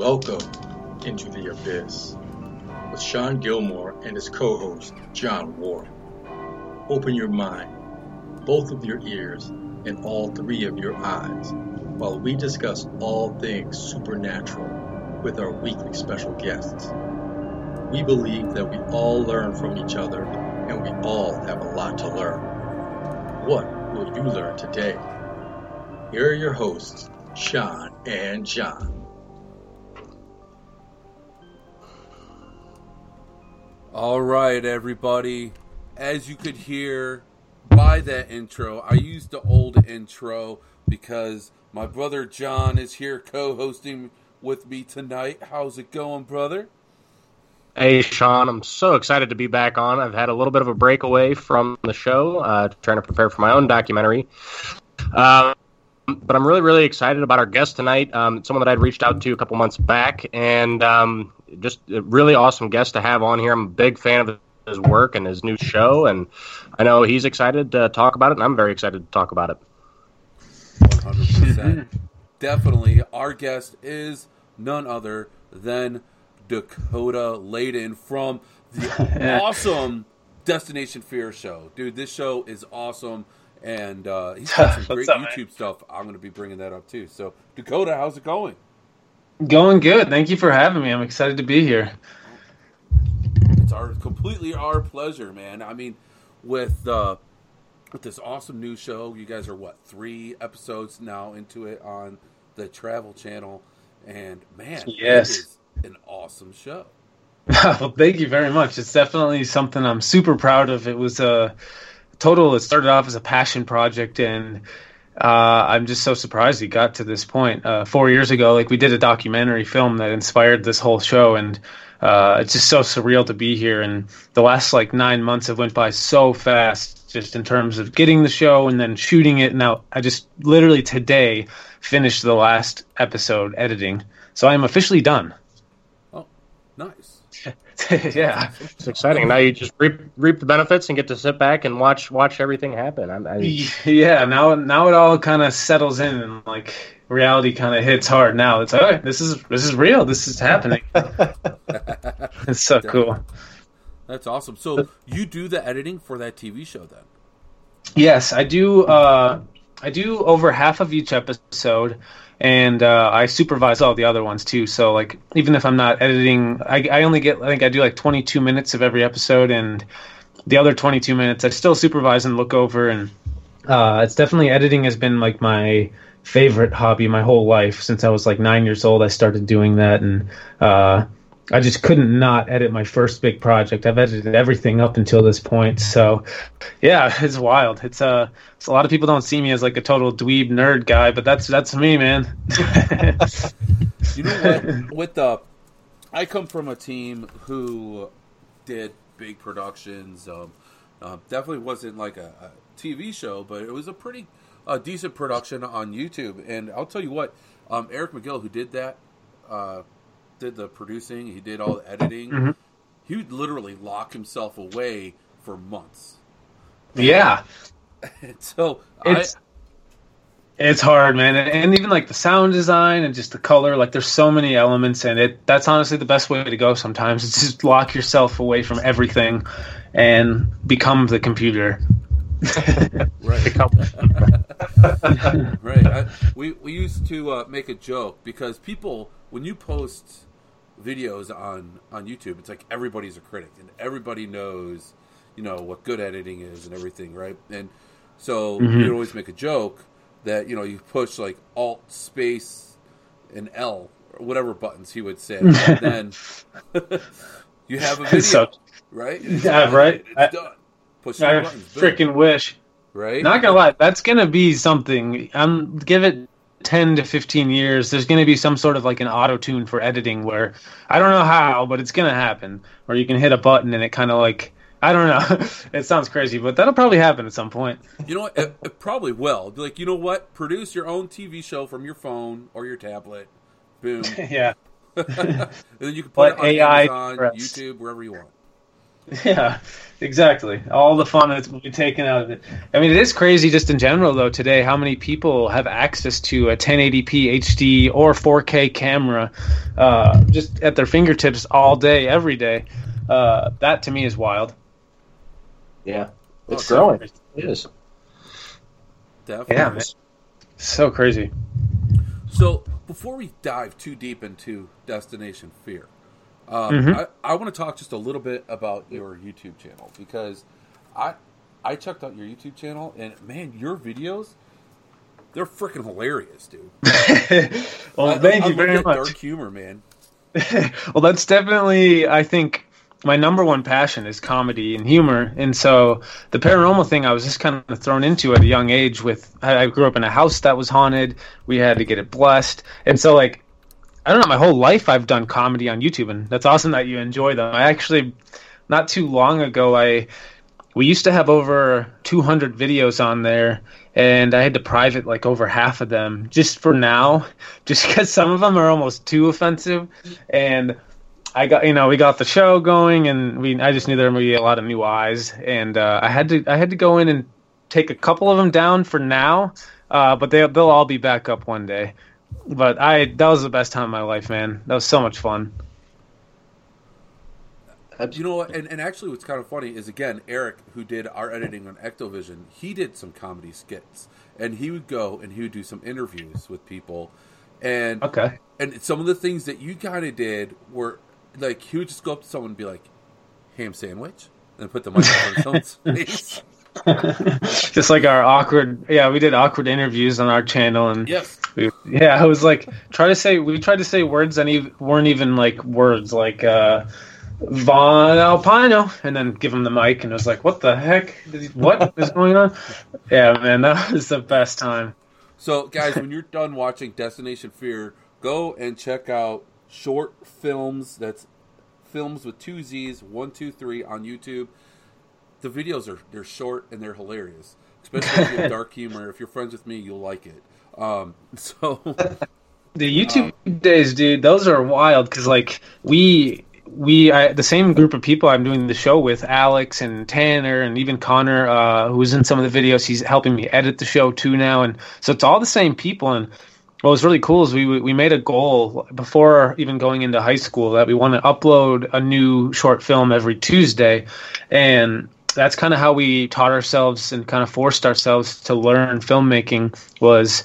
Welcome into the abyss with Sean Gilmore and his co-host John Ward. Open your mind, both of your ears, and all three of your eyes while we discuss all things supernatural with our weekly special guests. We believe that we all learn from each other and we all have a lot to learn. What will you learn today? Here are your hosts, Sean and John. All right, everybody. As you could hear by that intro, I used the old intro because my brother John is here co hosting with me tonight. How's it going, brother? Hey, Sean, I'm so excited to be back on. I've had a little bit of a breakaway from the show, uh, trying to prepare for my own documentary. Um, but I'm really, really excited about our guest tonight. Um, someone that I'd reached out to a couple months back, and um, just a really awesome guest to have on here. I'm a big fan of his work and his new show, and I know he's excited to talk about it, and I'm very excited to talk about it. 100%. Definitely. Our guest is none other than Dakota Laden from the awesome Destination Fear show. Dude, this show is awesome. And uh, he's got some great up, YouTube man? stuff. I'm going to be bringing that up too. So, Dakota, how's it going? Going good. Thank you for having me. I'm excited to be here. It's our completely our pleasure, man. I mean, with uh, with this awesome new show, you guys are what three episodes now into it on the Travel Channel, and man, Yes. it is an awesome show. well, thank you very much. It's definitely something I'm super proud of. It was a total. It started off as a passion project, and uh, I'm just so surprised it got to this point. Uh, four years ago, like we did a documentary film that inspired this whole show, and uh, it's just so surreal to be here. And the last like nine months have went by so fast, just in terms of getting the show and then shooting it. Now I just literally today finished the last episode editing, so I am officially done. Oh, nice. yeah. It's exciting. Now you just reap, reap the benefits and get to sit back and watch watch everything happen. I'm, I, yeah now now it all kind of settles in and like reality kind of hits hard now it's like okay, this is this is real this is happening it's so cool That's awesome. So you do the editing for that TV show then? yes i do uh i do over half of each episode and uh, I supervise all the other ones too. So like, even if I'm not editing, I, I only get I think I do like 22 minutes of every episode, and the other 22 minutes I still supervise and look over. And uh, it's definitely editing has been like my favorite hobby my whole life since I was like nine years old. I started doing that, and uh, I just couldn't not edit my first big project. I've edited everything up until this point. So, yeah, it's wild. It's uh, it's, a lot of people don't see me as like a total dweeb nerd guy, but that's that's me, man. You know what? With the, I come from a team who did big productions. Um, uh, definitely wasn't like a, a TV show, but it was a pretty uh, decent production on YouTube. And I'll tell you what, um, Eric McGill, who did that, uh, did the producing, he did all the editing. Mhm. He would literally lock himself away for months. yeah, And so it's I, it's hard, man, and, and even like the sound design and just the color. Like, there's so many elements, and it that's honestly the best way to go. Sometimes it's just lock yourself away from everything and become the computer. right. right. I, we we used to uh, make a joke because people, when you post videos on on YouTube, it's like everybody's a critic and everybody knows, you know, what good editing is and everything, right? And so Mhm. we would always make a joke that you know you push like Alt space and L or whatever buttons he would say, and then you have a video, So- right? It's Yeah, done. right. It's I- done. Push I buttons, boom. freaking wish. right. Not gonna lie, that's gonna be something. I'm give it 10 to 15 years, there's going to be some sort of like an auto tune for editing where I don't know how, but it's going to happen. Where you can hit a button and it kind of like, I don't know. it sounds crazy, but that'll probably happen at some point. You know what? It, it probably will. Like, you know what? Produce your own TV show from your phone or your tablet. Boom. yeah. and then you can put Let it on AI Amazon. YouTube, wherever you want. Yeah, exactly. All the fun that's will be taken out of it. I mean, it is crazy just in general, though, today, how many people have access to a 1080p HD or 4K camera uh, just at their fingertips all day, every day. Uh, that to me is wild. Yeah, it's Oh, growing. It is. Definitely. Yeah, man. So crazy. So before we dive too deep into Destination Fear, um, Mhm. I, I want to talk just a little bit about your YouTube channel because I I checked out your YouTube channel and man, your videos they're freaking hilarious, dude. well, I- thank I you look very much. Dark humor, man. well, that's definitely, I think, my number one passion is comedy and humor. And so the paranormal thing, I was just kind of thrown into at a young age. With I I grew up in a house that was haunted. We had to get it blessed, and so like. I don't know. My whole life, I've done comedy on YouTube, and that's awesome that you enjoy them. I actually, not too long ago, I we used to have over 200 videos on there, and I had to private like over half of them just for now, just because some of them are almost too offensive, and I got you know we got the show going, and we I just knew there would be a lot of new eyes, and uh, I had to I had to go in and take a couple of them down for now, uh, but they they'll all be back up one day. But I that was the best time of my life, man. That was so much fun. You know, what? and, and actually, what's kind of funny is again Eric, who did our editing on Ectovision, he did some comedy skits, and he would go and he would do some interviews with people, and Okay. and some of the things that you kind of did were like he would just go up to someone and be like, "Ham sandwich," and put the mic on someone's face. Just like our awkward, yeah, we did awkward interviews on our channel, and Yes, we, yeah, I was like, try to say, we tried to say words that ev- weren't even like words, like uh, Von Alpino, and then give him the mic, and it was like, what the heck? What is going on? Yeah, man, that was the best time. So, guys, when you're done watching Destination Fear, go and check out short films. That's films with two Z's, one, two, three on YouTube. The videos are they're short and they're hilarious, especially if you have dark humor. If you're friends with me, you'll like it. Um, so, The YouTube days, dude, those are wild because like we we I, the same group of people I'm doing the show with, Alex and Tanner and even Connor, uh, who's in some of the videos. He's helping me edit the show too now, and so it's all the same people. And what was really cool is we we made a goal before even going into high school that we want to upload a new short film every Tuesday, and that's kind of how we taught ourselves and kind of forced ourselves to learn filmmaking was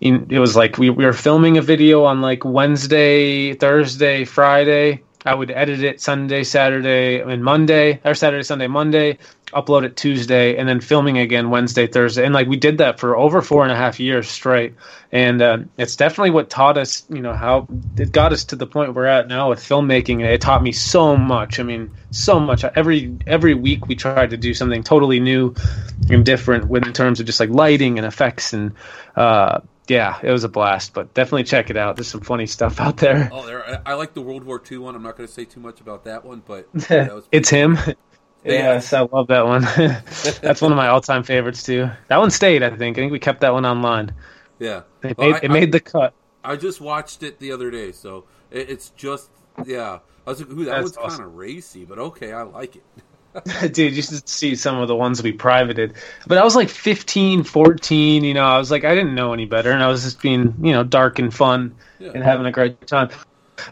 it was like we, we were filming a video on like Wednesday, Thursday, Friday. I would edit it Sunday, Saturday, and Monday, or Saturday, Sunday, Monday, upload it Tuesday, and then filming again Wednesday, Thursday. And like we did that for over four and a half years straight. And uh, it's definitely what taught us, you know, how it got us to the point we're at now with filmmaking. And it taught me so much. I mean, so much. Every every week we tried to do something totally new and different with in terms of just like lighting and effects and uh, yeah, it was a blast. But definitely check it out. There's some funny stuff out there. oh, there. I, I like the World War II one. I'm not going to say too much about that one, but was it's him. Yeah. Yes, I love that one. That's one of my all-time favorites too. That one stayed, I think. I think we kept that one online. yeah. It Well, made, I- it made the cut. I just watched it the other day, so it, it's just yeah. I was like, "Ooh, that That's one's awesome. kind of racy," but okay, I like it. Dude, you should see some of the ones we privated. But I was like 15, 14, you know, I was like, I didn't know any better. And I was just being, you know, dark and fun Yeah. and having a great time.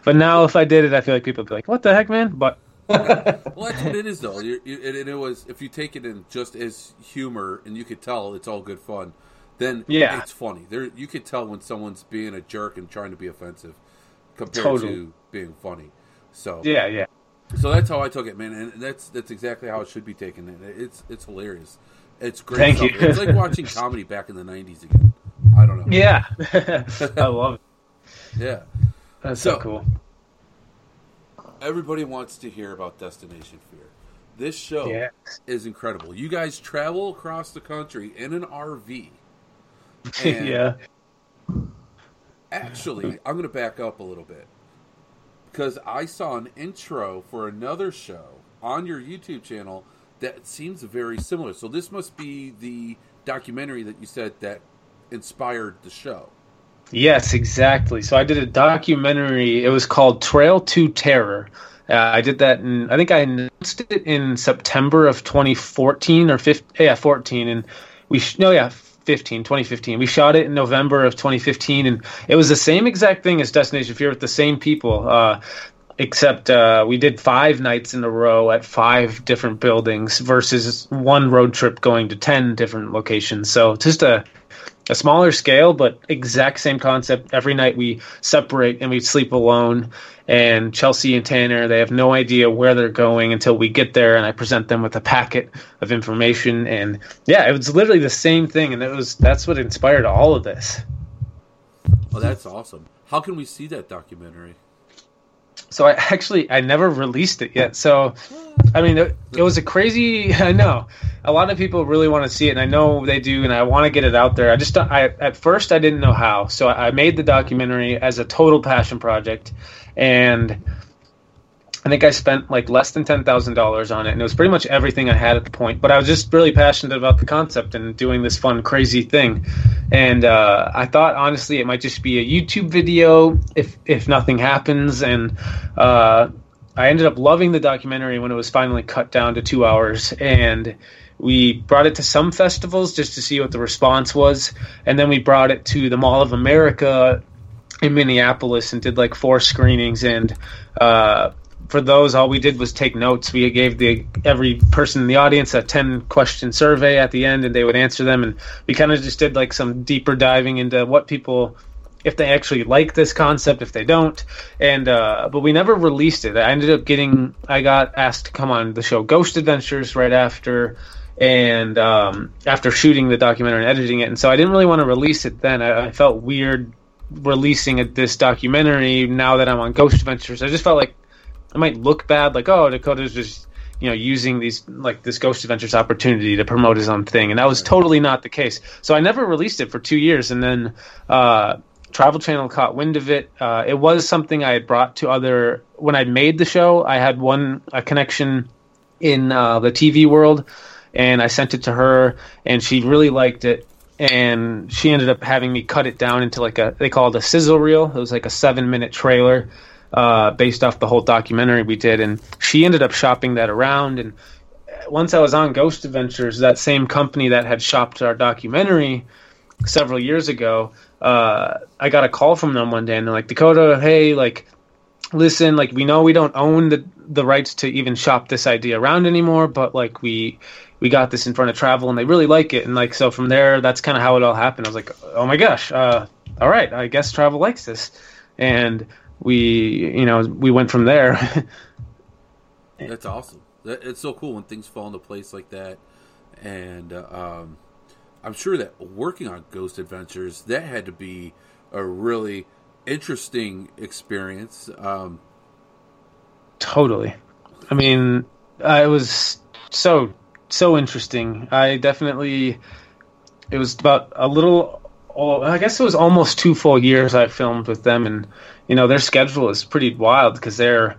But now if I did it, I feel like people would be like, what the heck, man? But Well, that's what it is, though. You, you, and and it was if you take it in just as humor, and you could tell it's all good fun. Then Yeah. it's funny. There, you could tell when someone's being a jerk and trying to be offensive, compared Totally. to being funny. So yeah, yeah. so that's how I took it, man, and that's that's exactly how it should be taken. It's it's hilarious. It's great. Thank stuff. you. It's like watching comedy back in the '90s again. I don't know. Yeah. I love it. Yeah. That's so, So- cool. Everybody wants to hear about Destination Fear. This show Yeah. is incredible. You guys travel across the country in an RV. Yeah. actually, I'm going to back up a little bit because I saw an intro for another show on your YouTube channel that seems very similar. So this must be the documentary that you said that inspired the show. Yes, exactly. So I did a documentary. It was called Trail to Terror. Uh, I did that in, I think I announced it in September of 2014 or 15, yeah, 14. And we, no, yeah, 15, 2015. We shot it in November of 2015. And it was the same exact thing as Destination Fear with the same people. Uh, except uh, we did five nights in a row at five different buildings versus one road trip going to 10 different locations. So just a a smaller scale, but exact same concept. Every night we separate and we sleep alone. And Chelsea and Tanner, they have no idea where they're going until we get there, and I present them with a packet of information. And yeah, it was literally the same thing, and it was that's what inspired all of this. Oh, that's awesome! How can we see that documentary? So I actually I never released it yet. So I mean it, it, was a crazy I know. A lot of people really want to see it and I know they do and I want to get it out there. I just I at first I didn't know how. So I made the documentary as a total passion project and I think I spent like less than ten thousand dollars on it, and it was pretty much everything I had at the point. But I was just really passionate about the concept and doing this fun, crazy thing. And uh, I thought honestly, it might just be a YouTube video if if nothing happens. And uh, I ended up loving the documentary when it was finally cut down to two hours, and we brought it to some festivals just to see what the response was, and then we brought it to the Mall of America in Minneapolis and did like four screenings and. Uh, for those, all we did was take notes. We gave the every person in the audience a ten question survey at the end, and they would answer them. And we kind of just did like some deeper diving into what people, if they actually like this concept, if they don't. And uh, but we never released it. I ended up getting, I got asked to come on the show Ghost Adventures right after, and um, after shooting the documentary and editing it, and so I didn't really want to release it then. I, I felt weird releasing this documentary now that I'm on Ghost Adventures. I just felt like it might look bad, like oh Dakota's just you know using these like this Ghost Adventures opportunity to promote his own thing, and that was totally not the case. So I never released it for two years, and then uh, Travel Channel caught wind of it. Uh, it was something I had brought to other when I made the show. I had one a connection in uh, the TV world, and I sent it to her, and she really liked it. And she ended up having me cut it down into like a they call it a sizzle reel. It was like a seven minute trailer uh, based off the whole documentary we did, and she ended up shopping that around. And once I was on Ghost Adventures, that same company that had shopped our documentary several years ago, uh, I got a call from them one day, and they're like, "Dakota, hey, like." Listen, like we know we don't own the the rights to even shop this idea around anymore, but like we we got this in front of travel and they really like it and like so from there that's kind of how it all happened i was like oh my gosh uh, all right i guess travel likes this and we you know we went from there. That's awesome. It's so cool when things fall into place like that, and uh, um, I'm sure that working on Ghost Adventures that had to be a really interesting experience. Um, totally. I mean, uh, it was so so interesting. I definitely. It was about a little. Oh, I guess it was almost two full years I filmed with them, and you know their schedule is pretty wild because they're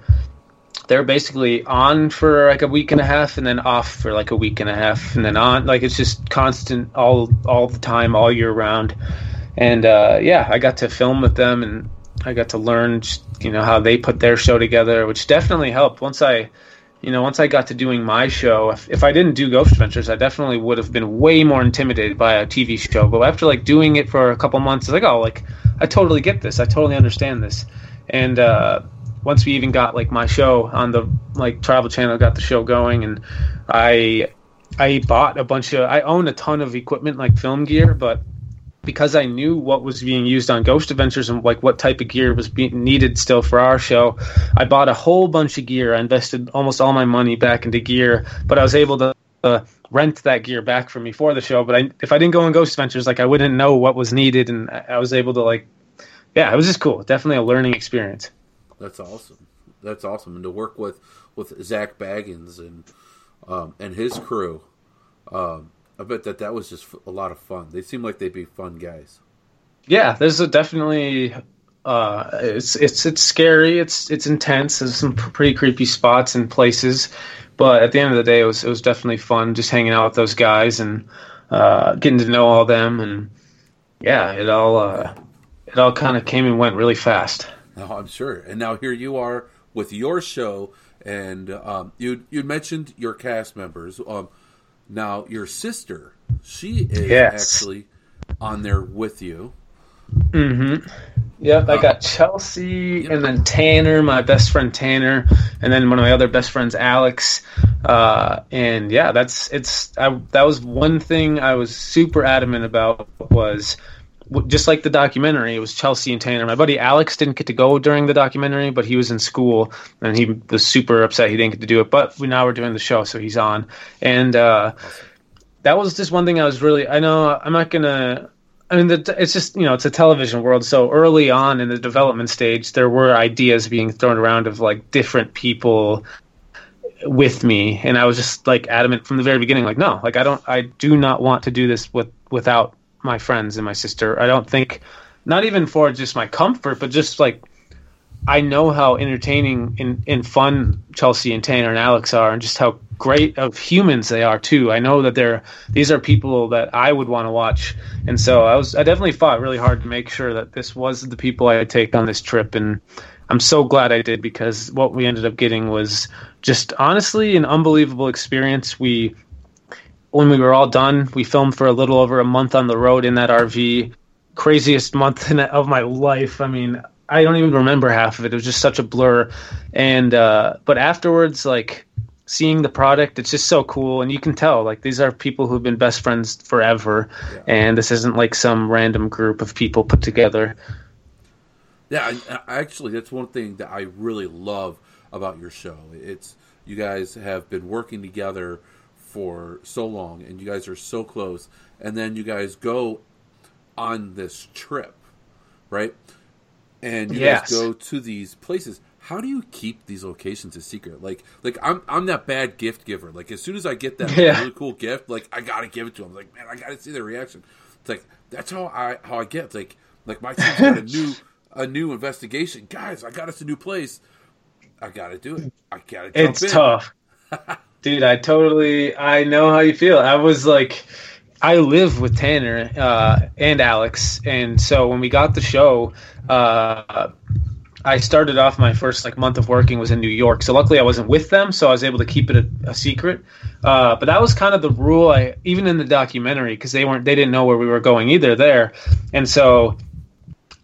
they're basically on for like a week and a half and then off for like a week and a half and then on. Like it's just constant all all the time all year round. And uh, yeah i got to film with them and i got to learn you know how they put their show together which definitely helped. Once i you know once i got to doing my show if, if i didn't do ghost adventures i definitely would have been way more intimidated by a tv show. But after like doing it for a couple months it's like oh like I totally get this. I totally understand this. And uh, once we even got like my show on the like Travel Channel, got the show going, and I I bought a bunch of I own a ton of equipment like film gear, but because I knew what was being used on Ghost Adventures and like what type of gear was being needed still for our show, I bought a whole bunch of gear. I invested almost all my money back into gear, but I was able to uh, rent that gear back from me for the show. But I, if I didn't go on Ghost Adventures, like I wouldn't know what was needed, and I was able to like, yeah, it was just cool. Definitely a learning experience. That's awesome. That's awesome, and to work with with Zak Bagans and um, and his crew, um, I bet that that was just a lot of fun. They seem like they'd be fun guys. yeah, there's a definitely uh, it's it's it's scary. It's it's intense. There's some pretty creepy spots and places, but at the end of the day, it was it was definitely fun just hanging out with those guys and uh, getting to know all them. And yeah, it all uh, it all kind of came and went really fast. Oh, I'm sure. And now here you are with your show, and um, you you mentioned your cast members. Um, now your sister, she is Yes. actually on there with you. Mm-hmm. Yep, I got Chelsea and then Tanner, my best friend Tanner, and then one of my other best friends, Alex. Uh, and yeah, that's it's. I, that was one thing I was super adamant about was just like the documentary. It was Chelsea and Tanner. My buddy Alex didn't get to go during the documentary, but he was in school and he was super upset he didn't get to do it. But we now we're doing the show, so he's on. And uh, that was just one thing I was really. I know I'm not gonna. I mean, the, it's just you know, it's a television world. So early on in the development stage, there were ideas being thrown around of like different people with me, and I was just like adamant from the very beginning, like no, like I don't, I do not want to do this with without my friends and my sister. I don't think, not even for just my comfort, but just like I know how entertaining and, and fun Chelsea and Tanner and Alex are, and just how great of humans they are too. I know that they're these are people that I would want to watch, and so I was I definitely fought really hard to make sure that this was the people I take on this trip, and I'm so glad I did because what we ended up getting was just honestly an unbelievable experience. We when we were all done, we filmed for a little over a month on the road in that RV. Craziest month of my life. I mean, I don't even remember half of it. It was just such a blur. And uh, but afterwards, like seeing the product, it's just so cool, and you can tell like these are people who've been best friends forever, and this isn't like some random group of people put together. Yeah, I, I- actually, that's one thing that I really love about your show. It's you guys have been working together for so long, and you guys are so close, and then you guys go on this trip, right? And you Yes. guys go to these places. How do you keep these locations a secret? Like, like I'm I'm that bad gift giver. Like, as soon as I get that Yeah. really cool gift, like I gotta give it to them. Like, man, I gotta see their reaction. It's like that's how I how I get. It's like like my team's got a new a new investigation, guys. I got us a new place. I gotta do it. I gotta. Jump It's in. tough. Dude, I totally I know how you feel. I was like I live with Tanner uh, and Alex, and so when we got the show, uh, I started off my first like month of working was in New York. So luckily I wasn't with them, so I was able to keep it a, a secret. Uh, but that was kind of the rule. I even in the documentary because they weren't they didn't know where we were going either there, and so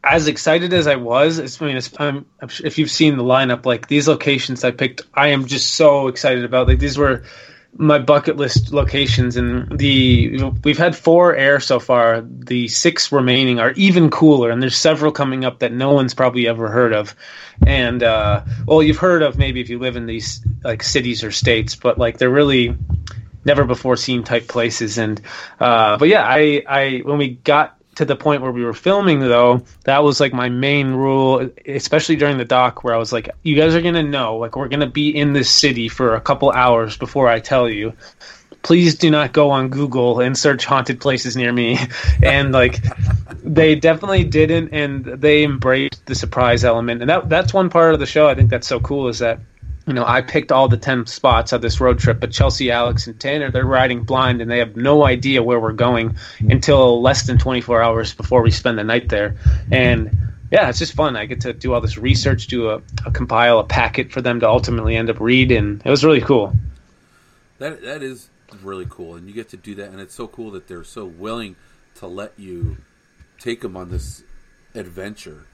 as excited as I was, I mean, I'm if you've seen the lineup, like these locations I picked, I am just so excited about. Like these were my bucket list locations, and the we've had four air so far. The six remaining are even cooler, and there's several coming up that no one's probably ever heard of. And uh, well, you've heard of maybe if you live in these like cities or states, but like they're really never before seen type places. And uh, but yeah, I I when we got to the point where we were filming though, that was like my main rule, especially during the doc where I was like, you guys are gonna know, like we're gonna be in this city for a couple hours before I tell you. Please do not go on Google and search haunted places near me. And like they definitely didn't and they embraced the surprise element. And that that's one part of the show I think that's so cool is that you know, I picked all the 10 spots of this road trip, but Chelsea, Alex, and Tanner, they're riding blind and they have no idea where we're going until less than 24 hours before we spend the night there. And yeah, it's just fun. I get to do all this research, do a, a compile a packet for them to ultimately end up read, and it was really cool. That that is really cool, and you get to do that, and it's so cool that they're so willing to let you take them on this adventure.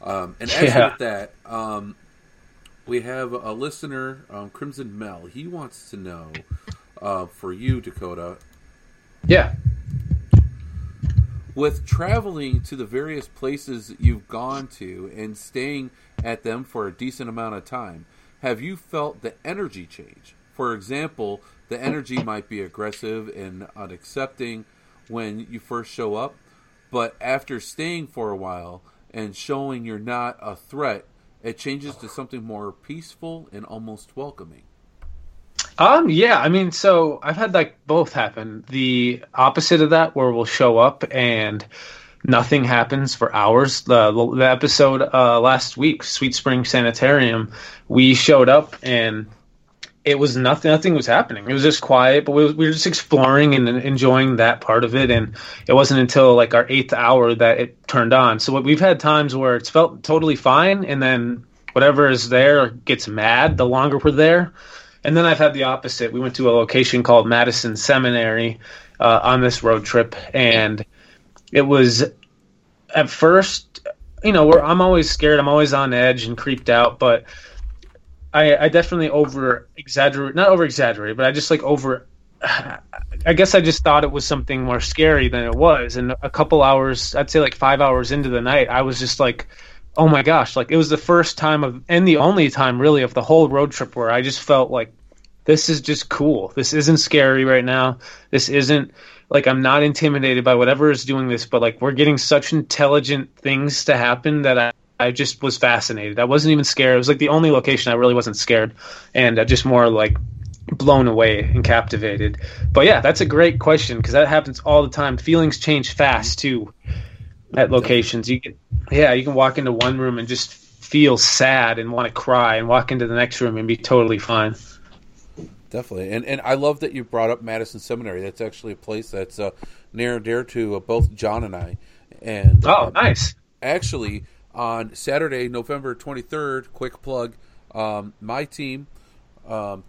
Um, and actually, Yeah. with that, um, we have a listener, um, Crimson Mel. He wants to know uh, for you, Dakota, Yeah. with traveling to the various places you've gone to and staying at them for a decent amount of time, have you felt the energy change? For example, the energy might be aggressive and unaccepting when you first show up, but after staying for a while and showing you're not a threat, it changes to something more peaceful and almost welcoming. Um, yeah, I mean, so I've had like both happen. The opposite of that, where we'll show up and nothing happens for hours. The, the episode uh, last week, Sweet Spring Sanitarium, we showed up and it was nothing. Nothing was happening. It was just quiet, but we, we were just exploring and enjoying that part of it. And it wasn't until like our eighth hour that it turned on. So we've had times where it's felt totally fine, and then whatever is there gets mad the longer we're there. And then I've had the opposite. We went to a location called Madison Seminary uh, on this road trip, and it was at first, you know, I'm always scared. I'm always on edge and creeped out, but I, I definitely over exaggerate, not over exaggerate, but I just like over. I guess I just thought it was something more scary than it was. And a couple hours, I'd say like five hours into the night, I was just like, oh my gosh, like it was the first time of, and the only time really of the whole road trip where I just felt like this is just cool. This isn't scary right now. This isn't like I'm not intimidated by whatever is doing this, but like we're getting such intelligent things to happen that I, I just was fascinated. I wasn't even scared. It was like the only location I really wasn't scared, and uh, just more like blown away and captivated. But yeah, that's a great question because that happens all the time. Feelings change fast too at locations. You can, yeah, you can walk into one room and just feel sad and want to cry, and walk into the next room and be totally fine. Definitely, and and I love that you brought up Madison Seminary. That's actually a place that's uh, near and dear to uh, both John and I. And oh, um, nice. Actually, on Saturday, November 23rd, quick plug, um, my team, um,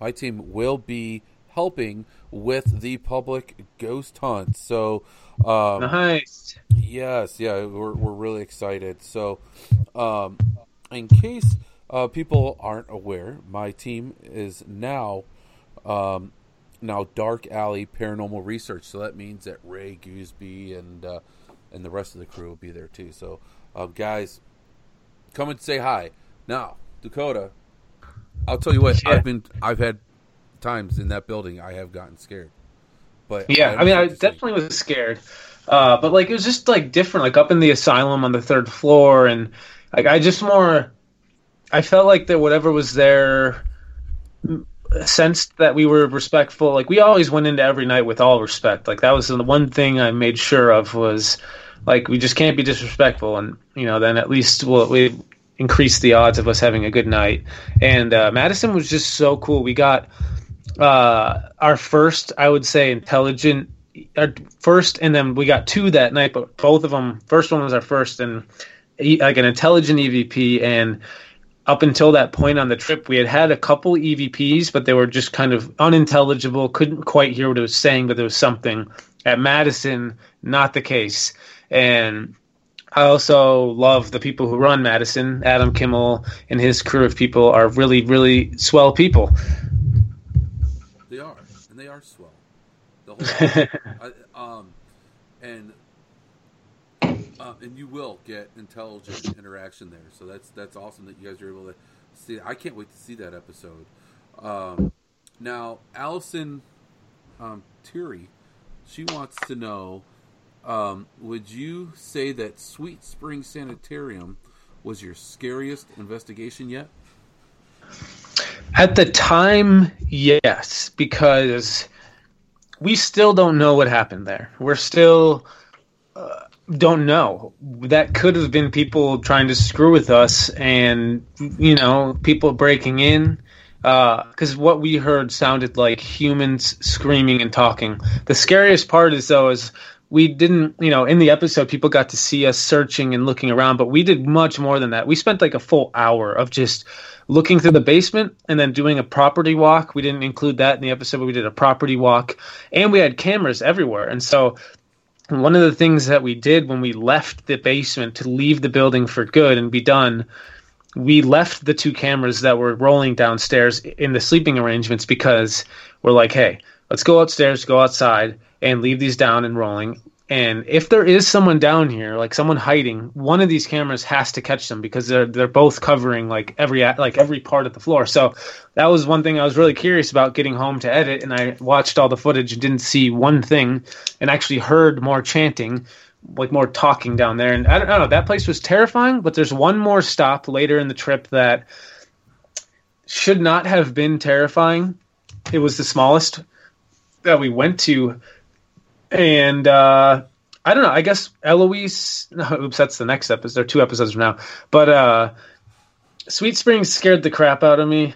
my team will be helping with the public ghost hunt. So, um, nice. Yes, yeah, we're we're really excited. So, um, in case uh, people aren't aware, my team is now um, now Dark Alley Paranormal Research. So that means that Ray Gooseby and uh, and the rest of the crew will be there too. So, uh, guys, come and say hi. Now, Dakota, I'll tell you what. Yeah. I've been, I've had times in that building I have gotten scared. But yeah, I, I mean, I definitely was scared. Uh, but like it was just like different, like up in the asylum on the third floor, and like I just more, I felt like that whatever was there sensed that we were respectful. Like we always went into every night with all respect. Like that was the one thing I made sure of was like we just can't be disrespectful, and you know then at least we'll, we increase the odds of us having a good night. And uh, Madison was just so cool. We got uh, our first, I would say, intelligent. Our first, and then we got two that night, but both of them. First one was our first, and like an intelligent EVP, and up until that point on the trip, we had had a couple EVPs, but they were just kind of unintelligible. Couldn't quite hear what it was saying, but there was something. At Madison, not the case. And I also love the people who run Madison. Adam Kimmel and his crew of people are really, really swell people. They are, and they are swell. The whole, I, um, and uh, and you will get intelligent interaction there. So that's that's awesome that you guys are able to see. I can't wait to see that episode. Um, now, Allison um, she wants to know um, would you say that Sweet Spring Sanitarium was your scariest investigation yet? At the time, yes, because we still don't know what happened there. We're still uh, don't know. That could have been people trying to screw with us, and you know, people breaking in. Because uh, what we heard sounded like humans screaming and talking. The scariest part is though is we didn't, you know, in the episode, people got to see us searching and looking around, but we did much more than that. We spent like a full hour of just looking through the basement and then doing a property walk. We didn't include that in the episode, but we did a property walk and we had cameras everywhere. And so, one of the things that we did when we left the basement to leave the building for good and be done, we left the two cameras that were rolling downstairs in the sleeping arrangements because we're like, hey, let's go upstairs, go outside and leave these down and rolling. And if there is someone down here, like someone hiding, one of these cameras has to catch them because they're they're both covering like every like every part of the floor. So that was one thing I was really curious about getting home to edit, and I watched all the footage and didn't see one thing, and actually heard more chanting, like more talking down there. And I don't, I don't know, that place was terrifying. But there's one more stop later in the trip that should not have been terrifying. It was the smallest that we went to and uh, I don't know. I guess Eloise. No, oops, that's the next episode. There are two episodes from now. But uh, Sweet Springs scared the crap out of me.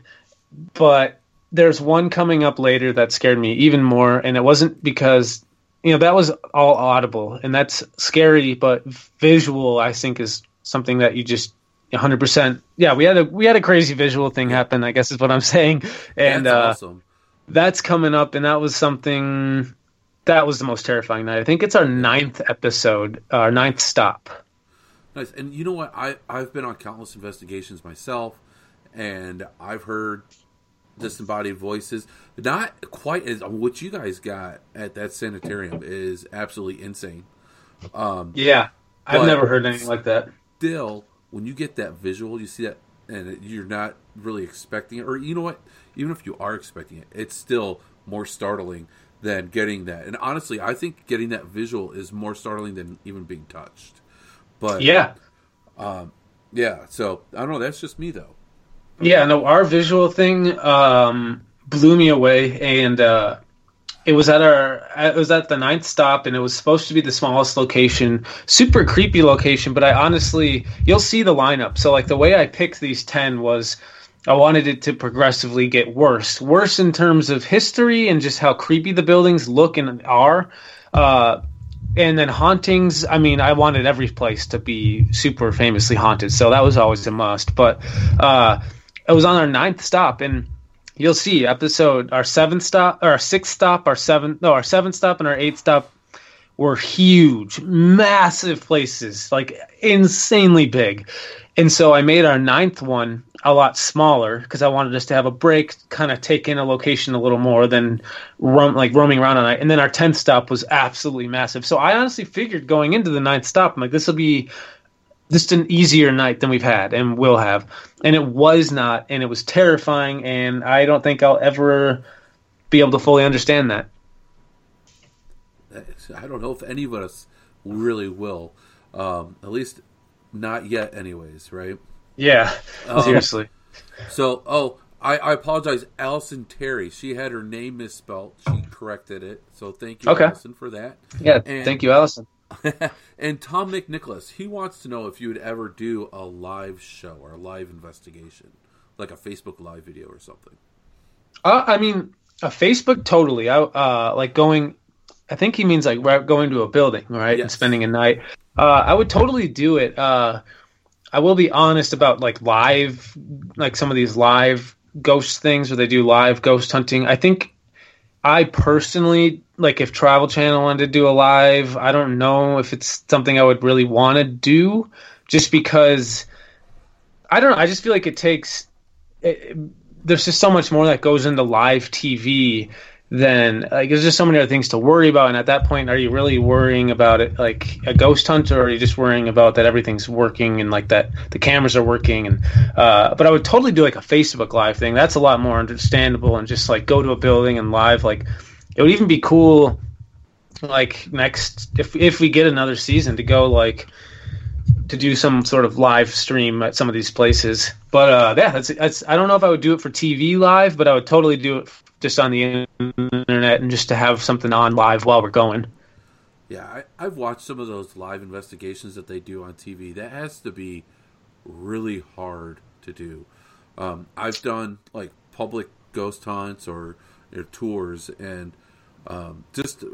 But there's one coming up later that scared me even more, and it wasn't because you know that was all audible, and that's scary. But visual, I think, is something that you just 100 percent yeah we had a we had a crazy visual thing happen i guess is what i'm saying and That's uh awesome. That's coming up and that was something that was the most terrifying night i think it's our ninth episode our ninth stop Nice. And you know what? I I've been on countless investigations myself, and I've heard disembodied voices. Not quite as what you guys got at that sanitarium is absolutely insane. Um, yeah i've never heard anything like that still, when you get that visual, you see that, and you're not really expecting it, or you know what? Even if you are expecting it, it's still more startling than getting that. And honestly, I think getting that visual is more startling than even being touched. But yeah yeah. So I don't know. That's just me though. Yeah, no, our visual thing um, blew me away, and uh, it was at our it was at the ninth stop, and it was supposed to be the smallest location, super creepy location. But I honestly, you'll see the lineup. So like the way I picked these ten was. I wanted it to progressively get worse, worse in terms of history and just how creepy the buildings look and are. Uh, and then hauntings i mean i wanted every place to be super famously haunted so that was always a must. But uh it was on our ninth stop and you'll see episode our seventh stop our sixth stop our seventh no our seventh stop and our eighth stop were huge massive places like insanely big. And so i made our ninth one a lot smaller because i wanted us to have a break kind of take in a location a little more than roam like roaming around all night and then our 10th stop was absolutely massive so i honestly figured going into the ninth stop I'm like this will be just an easier night than we've had and will have and it was not and it was terrifying and i don't think i'll ever be able to fully understand that I don't know if any of us really will. Um, at least not yet, anyways. Right. Yeah Um, seriously So, oh, I, I apologize, Allison Terry. She had her name misspelled. She corrected it. So thank you, Okay. Allison, for that. yeah and- thank you allison and Tom McNicholas, he wants to know if you would ever do a live show or a live investigation, like a Facebook live video or something. Uh, I mean, a Facebook totally. I uh, like going. I think he means like going to a building, right, and spending a night. Uh, I would totally do it. Uh, I will be honest about like live, like some of these live ghost things where they do live ghost hunting. I think I personally like if Travel Channel wanted to do a live. I don't know if it's something I would really want to do, just because I don't know. I just feel like it takes. It, there's just so much more that goes into live TV than like there's just so many other things to worry about. And at that point, are you really worrying about it like a ghost hunt, or are you just worrying about that everything's working and like that the cameras are working? And uh, but I would totally do like a Facebook live thing. That's a lot more understandable and just like go to a building and live. Like it would even be cool. Like next, if if we get another season to go like to do some sort of live stream at some of these places. But uh, yeah, that's, that's I don't know if I would do it for TV live, but I would totally do it just on the internet and just to have something on live while we're going. Yeah, I, I've watched some of those live investigations that they do on TV. That has to be really hard to do. Um, I've done like public ghost hunts or, or tours, and um, just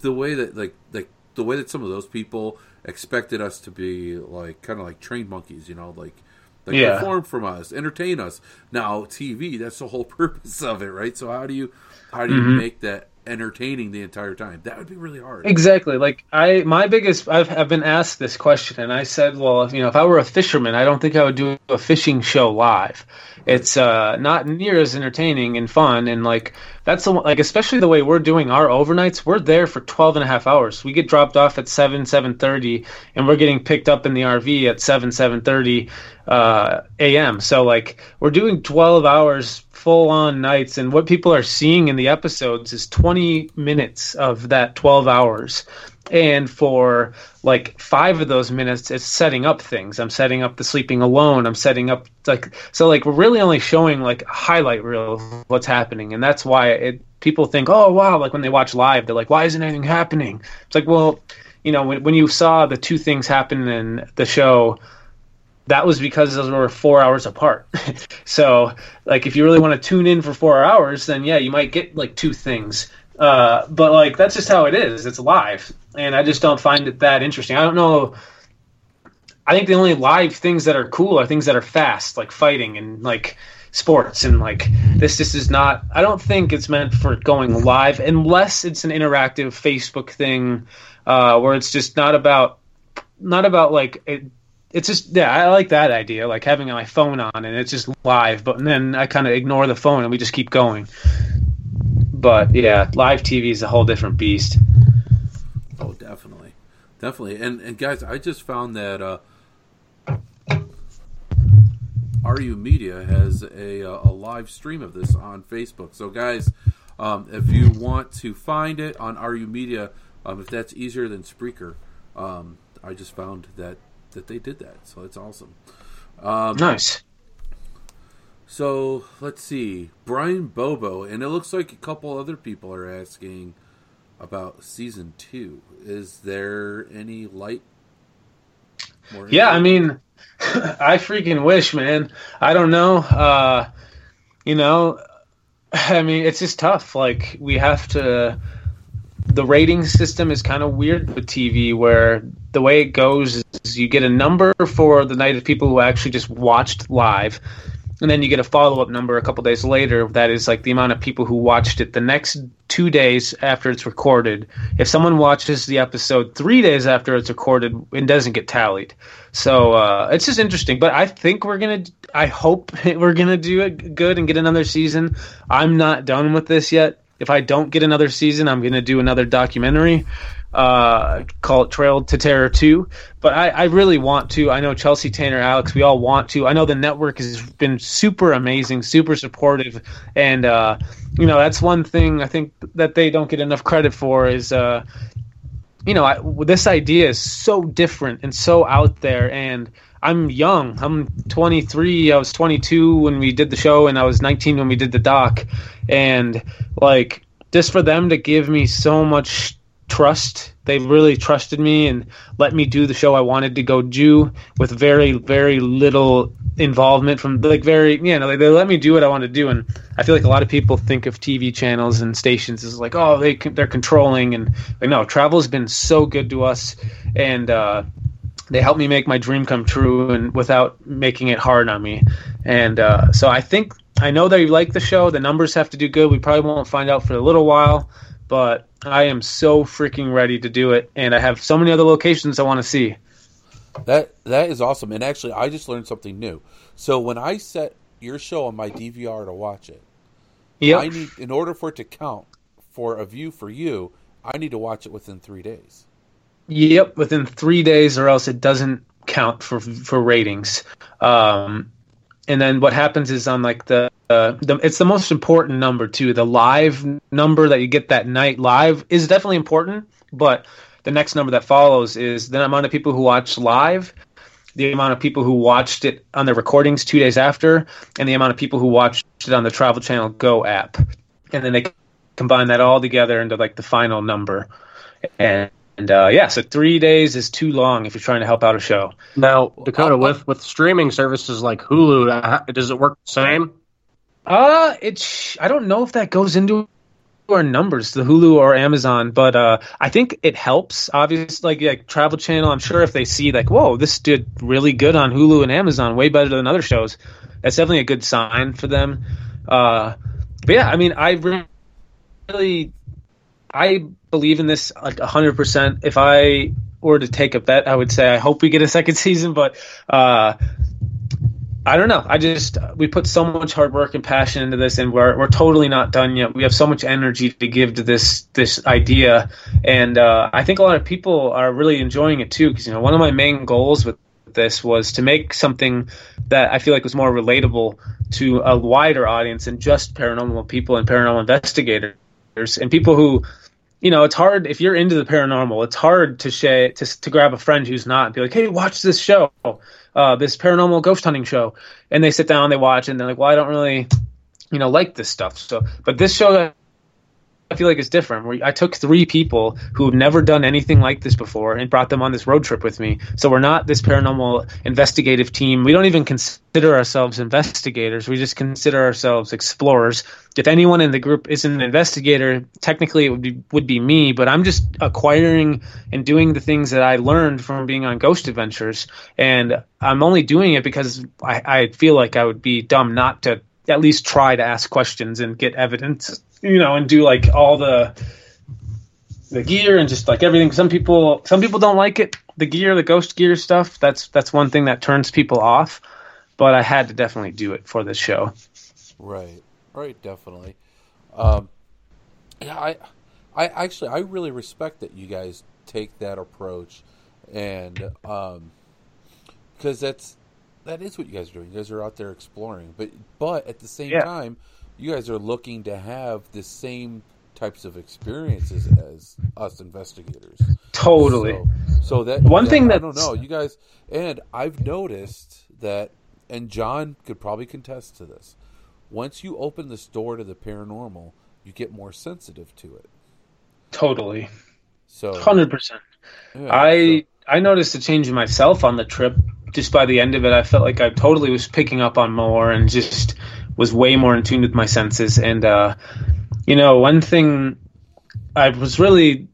the way that like like the way that some of those people expected us to be like kind of like trained monkeys, you know, like like Yeah. perform from us, entertain us. Now TV, that's the whole purpose of it, right? So how do you how do you mm-hmm. make that entertaining the entire time? That would be really hard. Exactly. Like I, my biggest, I've, I've been asked this question, and I said, well, you know, if I were a fisherman, I don't think I would do a fishing show live. It's uh, not near as entertaining and fun, and like that's the like especially the way we're doing our overnights. We're there for 12 and a half hours. We get dropped off at seven, seven thirty, and we're getting picked up in the RV at seven, seven thirty uh, a.m. So like we're doing 12 hours full on nights and what people are seeing in the episodes is 20 minutes of that 12 hours. And for like five of those minutes it's setting up things. I'm setting up the sleeping alone. I'm setting up like so like we're really only showing like a highlight reel of what's happening and that's why it people think oh wow like when they watch live they're like why isn't anything happening? It's like well you know when, when you saw the two things happen in the show that was because those were four hours apart. so, like, if you really want to tune in for four hours, then yeah, you might get like two things. Uh, but like, that's just how it is. It's live, and I just don't find it that interesting. I don't know. I think the only live things that are cool are things that are fast, like fighting and like sports, and like this. This is not. I don't think it's meant for going live unless it's an interactive Facebook thing, uh, where it's just not about not about like it, it's just yeah, I like that idea, like having my phone on and it's just live, but then I kind of ignore the phone and we just keep going. But yeah, live TV is a whole different beast. Oh, definitely, definitely, and and guys, I just found that uh, RU Media has a a live stream of this on Facebook. So guys, um, if you want to find it on RU Media, um, if that's easier than Spreaker, um, I just found that that they did that. So it's awesome. Um, nice. So let's see, Brian Bobo, and it looks like a couple other people are asking about season two. Is there any light? yeah, I mean, I freaking wish, man. I don't know. Uh, you know, I mean, it's just tough. Like we have to the rating system is kind of weird with TV, where the way it goes is you get a number for the night of people who actually just watched live, and then you get a follow up number a couple days later. That is like the amount of people who watched it the next two days after it's recorded. If someone watches the episode three days after it's recorded, it doesn't get tallied. So uh, it's just interesting. But I think we're gonna. I hope we're gonna do it good and get another season. I'm not done with this yet if I don't get another season, I'm going to do another documentary uh, called Trail to Terror 2. But I, I, really want to. I know Chelsea, Tanner, Alex, we all want to. I know the network has been super amazing, super supportive. And, uh, you know, that's one thing I think that they don't get enough credit for is, uh, you know, I, this idea is so different and so out there. And I'm young. I'm 23. I was 22 when we did the show, and I was 19 when we did the doc. And like, just for them to give me so much trust, they really trusted me and let me do the show I wanted to go do with very, very little involvement from like very you know they, let me do what I want to do and I feel like a lot of people think of TV channels and stations as like oh they they're controlling and like no travel's been so good to us and uh they helped me make my dream come true and without making it hard on me. And uh, so I think I know that you like the show. The numbers have to do good. We probably won't find out for a little while, but I am so freaking ready to do it, and I have so many other locations I want to see. That that is awesome. And actually, I just learned something new. So when I set your show on my DVR to watch it, yeah, I need in order for it to count for a view for you, I need to watch it within three days. Yep, within three days, or else it doesn't count for for ratings. Um, and then what happens is on like the, uh, the it's the most important number too. The live number that you get that night live is definitely important, but the next number that follows is the amount of people who watch live, the amount of people who watched it on the recordings two days after, and the amount of people who watched it on the Travel Channel Go app, and then they combine that all together into like the final number. And and uh, yeah, so three days is too long if you're trying to help out a show. Now, Dakota, with with streaming services like Hulu, uh, does it work the same? Uh, it's I don't know if that goes into our numbers, the Hulu or Amazon, but uh, I think it helps. Obviously, like, like Travel Channel, I'm sure if they see like, whoa, this did really good on Hulu and Amazon, way better than other shows, that's definitely a good sign for them. Uh, but yeah, I mean, I really I believe in this like hundred percent. If I were to take a bet, I would say I hope we get a second season, but uh, I don't know. I just we put so much hard work and passion into this, and we're we're totally not done yet. We have so much energy to give to this this idea, and uh, I think a lot of people are really enjoying it too. Because you know, one of my main goals with this was to make something that I feel like was more relatable to a wider audience than just paranormal people and paranormal investigators and people who you know, it's hard if you're into the paranormal. It's hard to say to to grab a friend who's not and be like, "Hey, watch this show, uh, this paranormal ghost hunting show," and they sit down, they watch, and they're like, "Well, I don't really, you know, like this stuff." So, but this show I feel like it's different. I took three people who've never done anything like this before and brought them on this road trip with me. So we're not this paranormal investigative team. We don't even consider ourselves investigators. We just consider ourselves explorers. If anyone in the group isn't an investigator, technically it would be would be me. But I'm just acquiring and doing the things that I learned from being on Ghost Adventures, and I'm only doing it because I, I feel like I would be dumb not to at least try to ask questions and get evidence you know, and do like all the the gear and just like everything. Some people some people don't like it. The gear, the ghost gear stuff. That's that's one thing that turns people off. But I had to definitely do it for this show. Right. Right. Definitely. Um, yeah. I. I actually I really respect that you guys take that approach, and um, because that's that is what you guys are doing. You guys are out there exploring, but but at the same yeah. time you guys are looking to have the same types of experiences as us investigators. Totally. So, so that one that, thing that I don't know, you guys, and I've noticed that, and John could probably contest to this. Once you open this door to the paranormal, you get more sensitive to it. Totally. So hundred yeah, percent. I so. I noticed a change in myself on the trip. Just by the end of it, I felt like I totally was picking up on more and just was way more in tune with my senses. And uh, you know, one thing I was really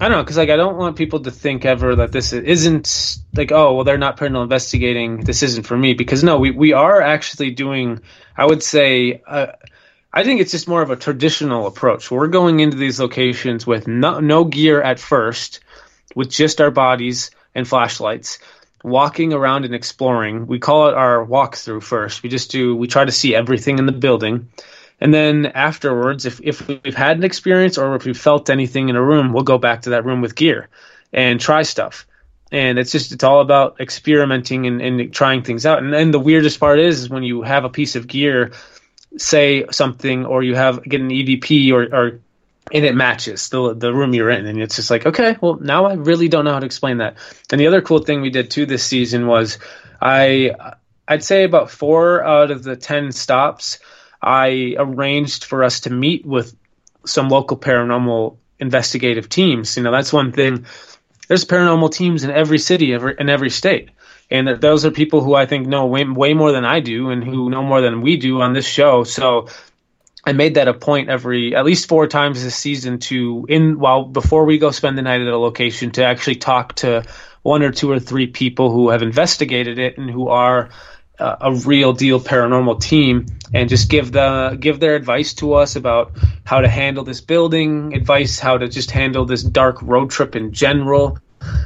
I don't know because like I don't want people to think ever that this isn't like oh well they're not paranormal investigating this isn't for me because no we we are actually doing I would say uh, I think it's just more of a traditional approach. We're going into these locations with no, no gear at first, with just our bodies and flashlights, walking around and exploring. We call it our walkthrough first. We just do, we try to see everything in the building. And then afterwards, if, if we've had an experience or if we've felt anything in a room, we'll go back to that room with gear and try stuff. And it's just, it's all about experimenting and, and trying things out. And then the weirdest part is, is when you have a piece of gear, say something, or you have, get an EVP or, or and it matches the the room you're in, and it's just like, okay, well, now I really don't know how to explain that. And the other cool thing we did too this season was, I I'd say about four out of the ten stops, I arranged for us to meet with some local paranormal investigative teams. You know, that's one thing. There's paranormal teams in every city, every in every state, and those are people who I think know way, way more than I do, and who know more than we do on this show. So I made that a point every at least four times this season to in while before we go spend the night at a location to actually talk to one or two or three people who have investigated it and who are uh, a real deal paranormal team and just give the give their advice to us about how to handle this building advice how to just handle this dark road trip in general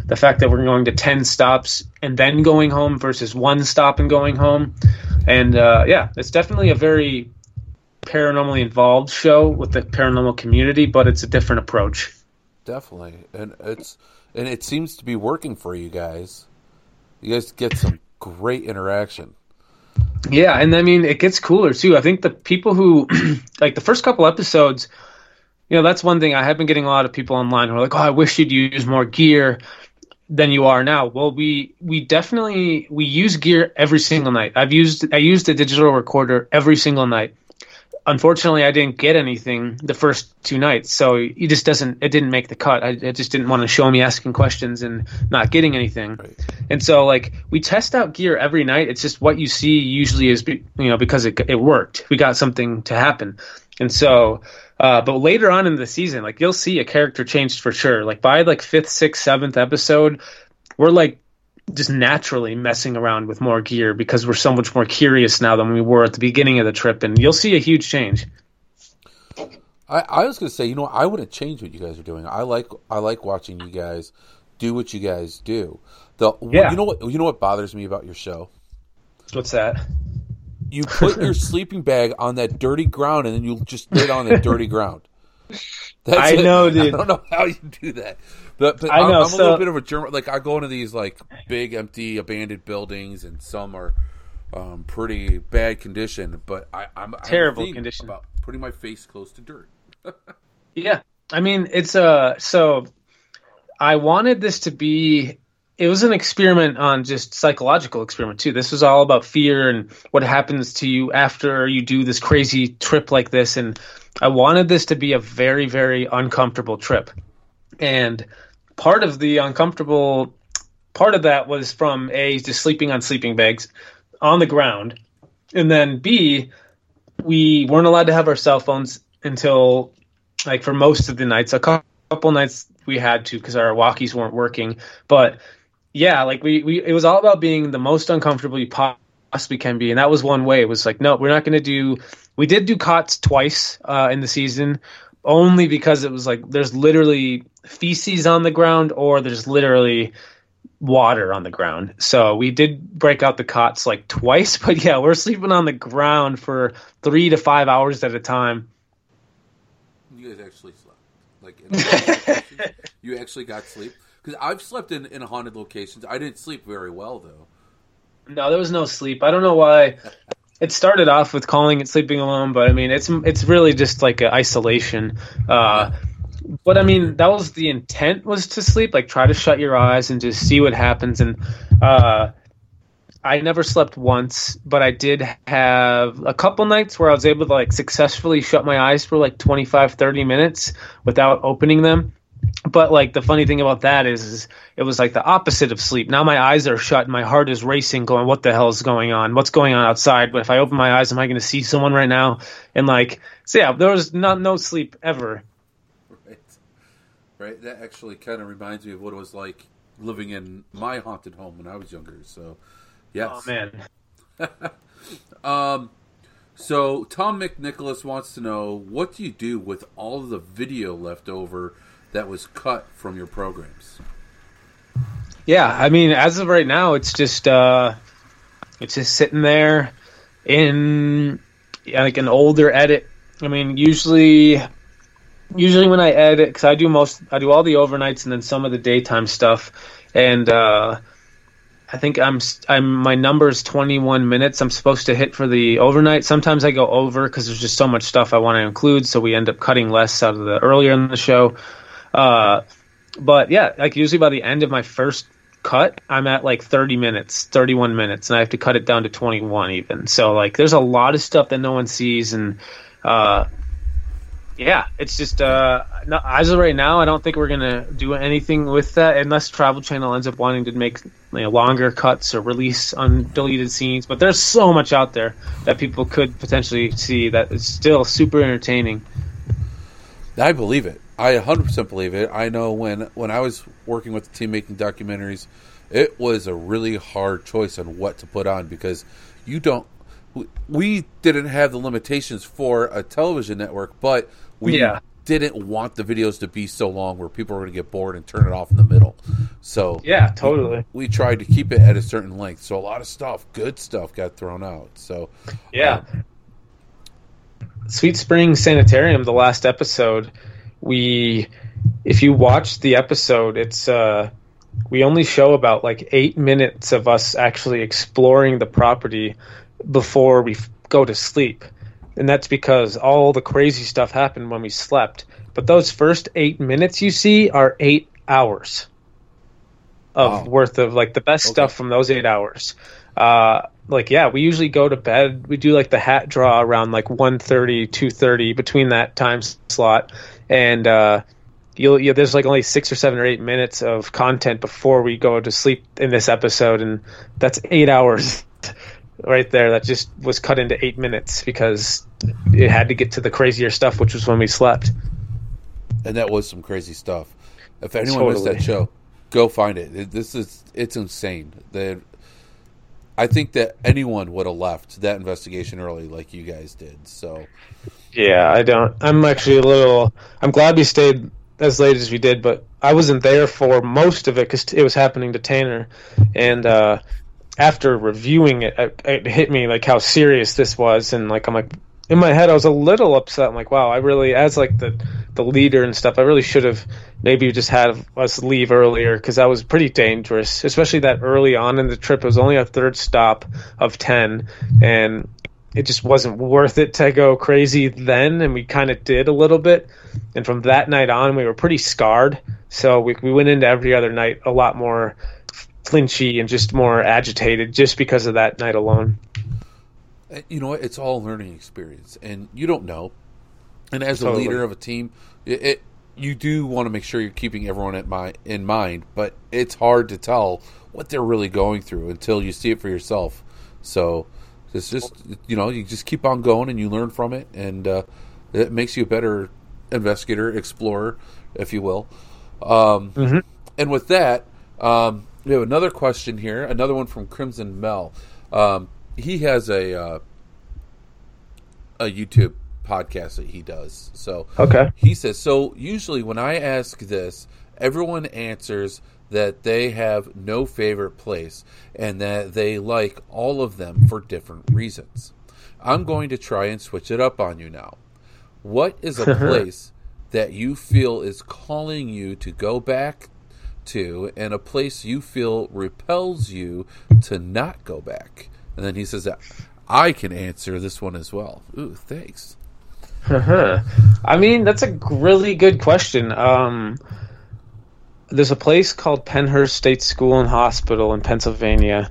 the fact that we're going to 10 stops and then going home versus one stop and going home and uh, yeah it's definitely a very paranormally involved show with the paranormal community, but it's a different approach. Definitely, and it's and it seems to be working for you guys. You guys get some great interaction. Yeah, and I mean it gets cooler too. I think the people who like the first couple episodes, you know, that's one thing I have been getting a lot of people online who are like, "Oh, I wish you'd use more gear." than you are now. Well, we we definitely we use gear every single night. I've used I used a digital recorder every single night unfortunately, I didn't get anything the first two nights, so it just doesn't. It didn't make the cut. I, I just didn't want to show me asking questions and not getting anything. Right. And so, like, we test out gear every night. It's just what you see usually is, you know, because it it worked. We got something to happen, and so. Uh, but later on in the season, like you'll see a character changed for sure. Like by like fifth, sixth, seventh episode, we're like just naturally messing around with more gear because we're so much more curious now than we were at the beginning of the trip, and you'll see a huge change. I, I was going to say, you know, I wouldn't change what you guys are doing. I like I like watching you guys do what you guys do. The yeah. you know what you know what bothers me about your show. What's that? You put your sleeping bag on that dirty ground, and then you just lay it on that dirty ground. That's I it. know, dude. I don't know how you do that. But, but I know, I'm, I'm so, a little bit of a German. Like I go into these like big, empty, abandoned buildings, and some are um, pretty bad condition. But I, I'm terrible condition about putting my face close to dirt. yeah, I mean, it's a uh, so I wanted this to be it was an experiment on just psychological experiment too. This was all about fear and what happens to you after you do this crazy trip like this and I wanted this to be a very very uncomfortable trip. And part of the uncomfortable part of that was from A just sleeping on sleeping bags on the ground and then B we weren't allowed to have our cell phones until like for most of the nights. A couple nights we had to because our walkies weren't working, but yeah, like we, we it was all about being the most uncomfortable you possibly can be, and that was one way. It was like, no, we're not going to do. We did do cots twice uh, in the season, only because it was like there's literally feces on the ground or there's literally water on the ground. So we did break out the cots like twice, but yeah, we're sleeping on the ground for three to five hours at a time. You guys actually slept, like you actually got sleep because I've slept in in haunted locations. I didn't sleep very well though. No, there was no sleep. I don't know why. It started off with calling it sleeping alone, but I mean, it's it's really just like an isolation. Uh, but I mean, that was the intent was to sleep, like try to shut your eyes and just see what happens. And uh, I never slept once, but I did have a couple nights where I was able to like successfully shut my eyes for like 25, 30 minutes without opening them. But like the funny thing about that is, is it was like the opposite of sleep. Now my eyes are shut, and my heart is racing, going, "What the hell is going on? What's going on outside?" But if I open my eyes, am I going to see someone right now? And like, so yeah, there was not no sleep ever right? Right that actually kind of reminds me of what it was like living in my haunted home when I was younger. So, yes. Oh man. um, so Tom McNicholas wants to know what do you do with all the video left over that was cut from your programs? Yeah, I mean, as of right now, it's just uh, it's just sitting there in like an older edit. I mean, usually usually when I edit, because I do most, I do all the overnights and then some of the daytime stuff, and uh, I think I'm I'm my number is 21 minutes. I'm supposed to hit for the overnight. Sometimes I go over because there's just so much stuff I want to include, so we end up cutting less out of the earlier in the show. Uh, but yeah, like usually by the end of my first cut, I'm at like 30 minutes, 31 minutes, and I have to cut it down to 21 even. So like, there's a lot of stuff that no one sees, and uh, yeah, it's just uh, no, as of right now, I don't think we're gonna do anything with that unless Travel Channel ends up wanting to make you know, longer cuts or release undeleted scenes. But there's so much out there that people could potentially see that is still super entertaining. I believe it. I 100% believe it. I know when when I was working with the team making documentaries, it was a really hard choice on what to put on because you don't. We didn't have the limitations for a television network, but we yeah. didn't want the videos to be so long where people were going to get bored and turn it off in the middle. So yeah, totally. We, we, tried to keep it at a certain length. So a lot of stuff, good stuff, got thrown out. So yeah. Um, Sweet Spring Sanitarium, the last episode, we if you watch the episode, it's uh we only show about like eight minutes of us actually exploring the property before we go to sleep and that's because all the crazy stuff happened when we slept. But those first eight minutes you see are eight hours of wow. worth of like the best okay. stuff from those eight hours. Uh, like yeah, we usually go to bed. We do like the hat draw around like 1.30, 2.30 between that time slot, and uh, you'll yeah, there's like only six or seven or eight minutes of content before we go to sleep in this episode, and that's eight hours right there that just was cut into eight minutes because it had to get to the crazier stuff, which was when we slept. And that was some crazy stuff. If anyone totally. missed that show, go find it. it. This is it's insane. That I think that anyone would have left that investigation early, like you guys did. So, yeah, I don't. I'm actually a little. I'm glad we stayed as late as we did, but I wasn't there for most of it because it was happening to Tanner, and uh, after reviewing it, it hit me like how serious this was, and like I'm like in my head I was a little upset. I'm like, wow, I really as like the the leader and stuff, I really should have maybe just had us leave earlier because that was pretty dangerous, especially that early on in the trip. It was only a third stop of ten, and it just wasn't worth it to go crazy then, and we kind of did a little bit. And from that night on, we were pretty scarred. So we we went into every other night a lot more flinchy and just more agitated, just because of that night alone. Uh, You know? It's all learning experience, and you don't know. And as a leader of a team, it, it you do want to make sure you're keeping everyone at my, in mind, but it's hard to tell what they're really going through until you see it for yourself. So it's just you know you just keep on going and you learn from it, and uh, it makes you a better investigator, explorer, if you will. Um, And with that, um, we have another question here, another one from Crimson Mel. Um, he has a uh, a YouTube podcast that he does. So Okay. he says so. Usually, when I ask this, everyone answers that they have no favorite place and that they like all of them for different reasons. I'm going to try and switch it up on you now. What is a place that you feel is calling you to go back to and a place you feel repels you to not go back? And then he says that I can answer this one as well. Ooh, thanks. I mean, that's a really good question. Um, there's a place called Pennhurst State School and Hospital in Pennsylvania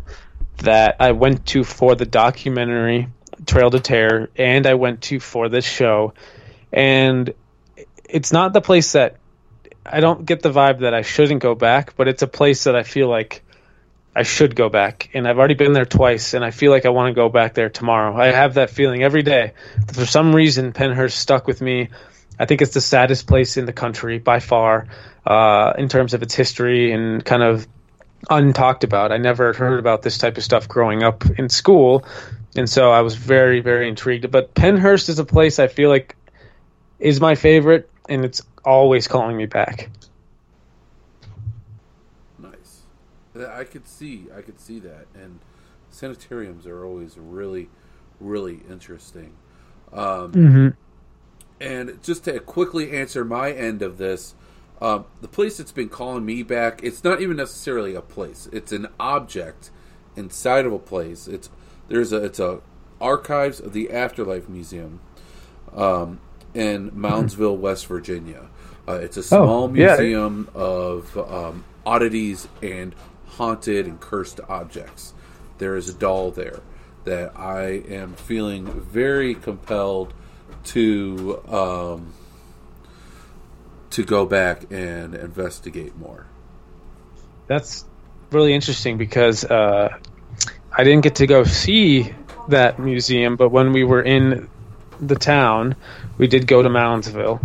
that I went to for the documentary Trail to Terror, and I went to for this show. And it's not the place that I don't get the vibe that I shouldn't go back, but it's a place that I feel like I should go back. And I've already been there twice, and I feel like I want to go back there tomorrow. I have that feeling every day. For some reason, Pennhurst stuck with me. I think it's the saddest place in the country by far, uh, in terms of its history and kind of untalked about. I never heard about this type of stuff growing up in school, and so I was very, very intrigued. But Pennhurst is a place I feel like is my favorite, and it's always calling me back. Nice. I could see, I could see that, and sanitariums are always really, really interesting. Um, And just to quickly answer my end of this, um, the place that's been calling me back, it's not even necessarily a place; it's an object inside of a place. It's there's a it's a archives of the Afterlife Museum um, in Moundsville, West Virginia. Uh, it's a small yeah. museum of um, oddities and haunted and cursed objects. There is a doll there that I am feeling very compelled to um, to go back and investigate more. That's really interesting because uh, I didn't get to go see that museum, but when we were in the town, we did go to Moundsville.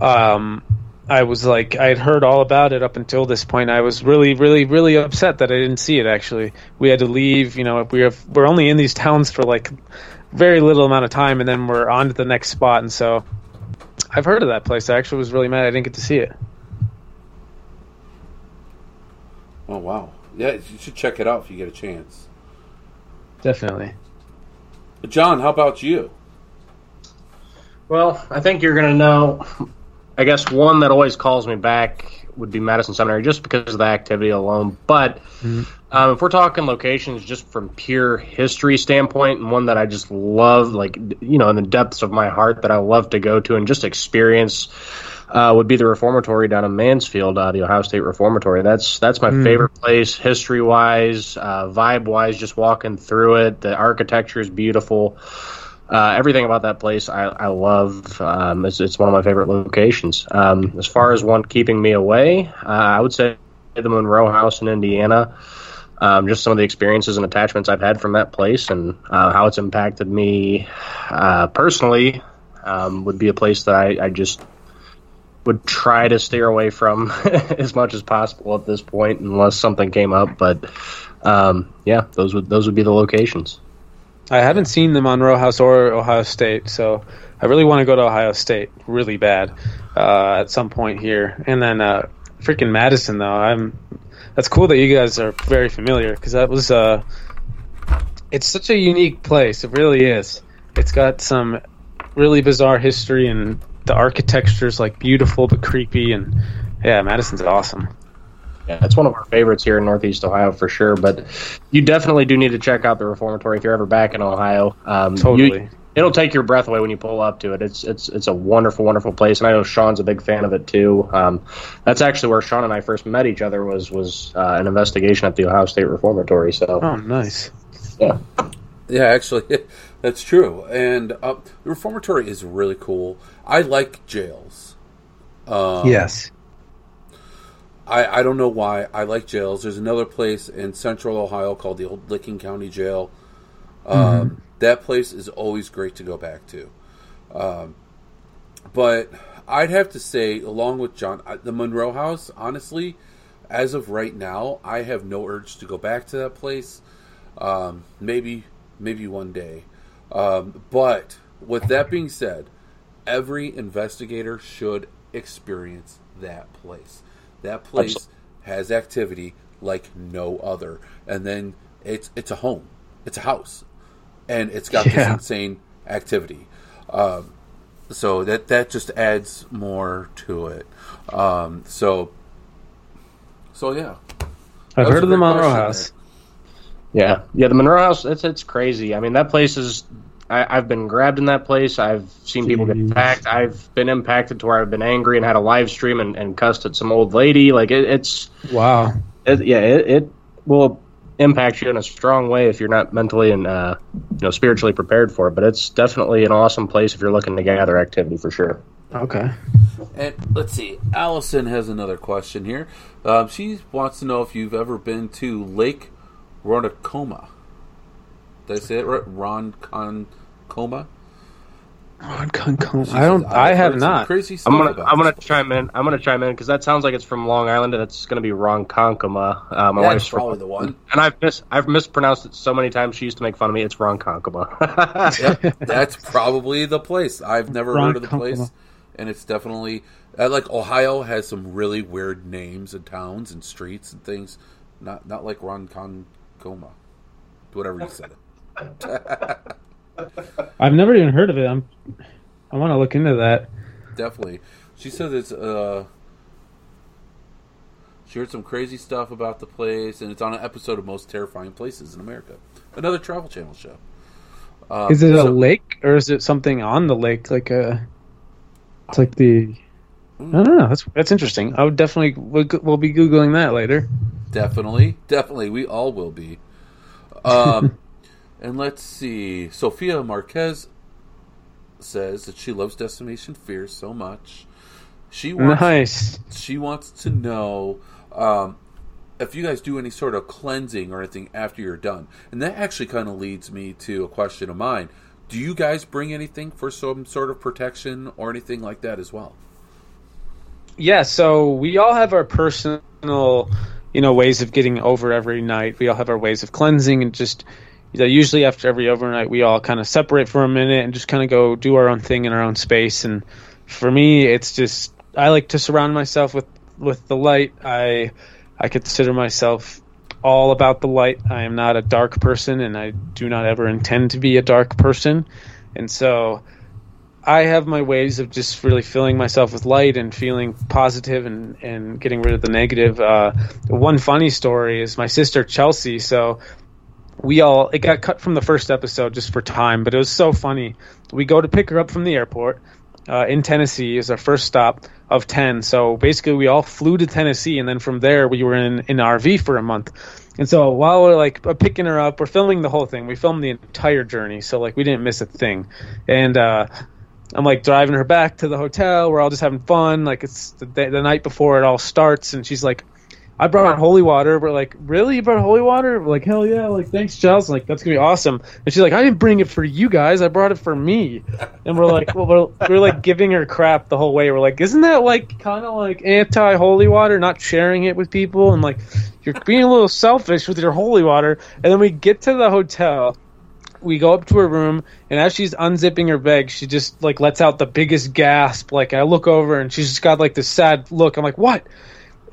Um, I was like, I had heard all about it up until this point. I was really, really, really upset that I didn't see it. Actually, we had to leave. You know, we have we're only in these towns for like very little amount of time, and then we're on to the next spot. And so, I've heard of that place. I actually was really mad I didn't get to see it. Oh wow! Yeah, you should check it out if you get a chance. Definitely. John, how about you? Well, I think you're going to know. I guess one that always calls me back would be Madison Seminary, just because of the activity alone. But um, if we're talking locations, just from pure history standpoint, and one that I just love, like you know, in the depths of my heart, that I love to go to and just experience, uh, would be the Reformatory down in Mansfield, uh, the Ohio State Reformatory. That's that's my favorite place, history wise, uh, vibe wise. Just walking through it, the architecture is beautiful. Uh, everything about that place I, I love. Um, it's, it's one of my favorite locations. Um, as far as one keeping me away, uh, I would say the Monroe House in Indiana. Um, just some of the experiences and attachments I've had from that place and uh, how it's impacted me uh, personally um, would be a place that I, I just would try to steer away from as much as possible at this point, unless something came up. But um, yeah, those would those would be the locations. I haven't seen the Monroe House or Ohio State, so I really want to go to Ohio State really bad uh, at some point here. And then uh, freaking Madison, though, I'm. That's cool that you guys are very familiar because that was. Uh, it's such a unique place. It really is. It's got some really bizarre history, and the architecture is like beautiful but creepy. And yeah, Madison's awesome. Yeah, it's one of our favorites here in Northeast Ohio for sure. But you definitely do need to check out the Reformatory if you're ever back in Ohio. Um, Totally. you- it'll take your breath away when you pull up to it. It's it's it's a wonderful, wonderful place, and I know Sean's a big fan of it too. Um, that's actually where Sean and I first met each other was was uh, an investigation at the Ohio State Reformatory. So Oh, nice. yeah, Yeah, actually, that's true. And uh, the reformatory is really cool. I like jails. Um, yes. I, I don't know why I like jails. There's another place in central Ohio called the Old Licking County Jail. Um, That place is always great to go back to. Um, but I'd have to say, along with John, the Monroe House, honestly, as of right now, I have no urge to go back to that place. Um, maybe, maybe one day. Um, but with that being said, every investigator should experience that place. That place has activity like no other, and then it's it's a home, it's a house, and it's got this insane activity. Um, so that that just adds more to it. Um, so, so yeah, I've heard of the Monroe question House. yeah, yeah. The Monroe House, it's it's crazy. I mean, that place is. I, I've been grabbed in that place. I've seen people get attacked. I've been impacted to where I've been angry and had a live stream and, and cussed at some old lady. Like it, it's Wow. it, yeah, it, it will impact you in a strong way if you're not mentally and uh, you know spiritually prepared for it. But it's definitely an awesome place if you're looking to gather activity for sure. Okay. And let's see, Allison has another question here. Um, she wants to know if you've ever been to Lake Ronacoma. Did I say it right? Roncon-Coma? Ron Concom- She I don't. says, I "I've have heard some not. Crazy stuff I'm gonna I'm gonna this chime in. I'm gonna chime in because that sounds like it's from Long Island and it's gonna be Ronkonkoma. Uh, my That's wife's from- probably the one. and I've mis I've mispronounced it so many times. She used to make fun of me. It's Ronkonkoma. Yep, that's probably the place. I've never heard of the place, and it's definitely uh, like Ohio has some really weird names and towns and streets and things. Not not like Ronkonkoma, whatever you said. I've never even heard of it. I'm. I want to look into that. Definitely. She said it's uh she heard some crazy stuff about the place and it's on an episode of Most Terrifying Places in America. Another travel channel show. Uh, Is it a lake or is it something on the lake? Like a. It's like the. I don't know. That's that's interesting. I would definitely we'll, we'll be googling that later. Definitely. Definitely. We all will be. Um and let's see. Sophia Marquez says that she loves Destination Fear so much. She wants Nice. she wants to know um, if you guys do any sort of cleansing or anything after you're done. And that actually kind of leads me to a question of mine. Do you guys bring anything for some sort of protection or anything like that as well? Yeah, so we all have our personal, you know, ways of getting over every night. We all have our ways of cleansing and just you know, usually after every overnight we all kind of separate for a minute and just kind of go do our own thing in our own space and for me it's just I like to surround myself with with the light. I I consider myself all about the light. I am not a dark person and I do not ever intend to be a dark person. And so I have my ways of just really filling myself with light and feeling positive and, and getting rid of the negative. Uh, one funny story is my sister Chelsea. So we all it got cut from the first episode just for time, but it was so funny. We go to pick her up from the airport uh, in Tennessee is our first stop of ten. So basically, we all flew to Tennessee, and then from there we were in in RV for a month. And so while we're like uh, picking her up, we're filming the whole thing. We filmed the entire journey, so like we didn't miss a thing. And uh, I'm like driving her back to the hotel. We're all just having fun. Like it's the, the night before it all starts, and she's like, "I brought holy water." We're like, "Really? You brought holy water?" We're like, "Hell yeah!" Like, thanks, Chels. Like, that's gonna be awesome. And she's like, "I didn't bring it for you guys. I brought it for me." And we're like, well, we're, we're like giving her crap the whole way. We're like, "Isn't that like kind of like anti holy water? Not sharing it with people and like." You're being a little selfish with your holy water, and then we get to the hotel, we go up to her room and as she's unzipping her bag she just like lets out the biggest gasp like i look over and she's just got like this sad look i'm like what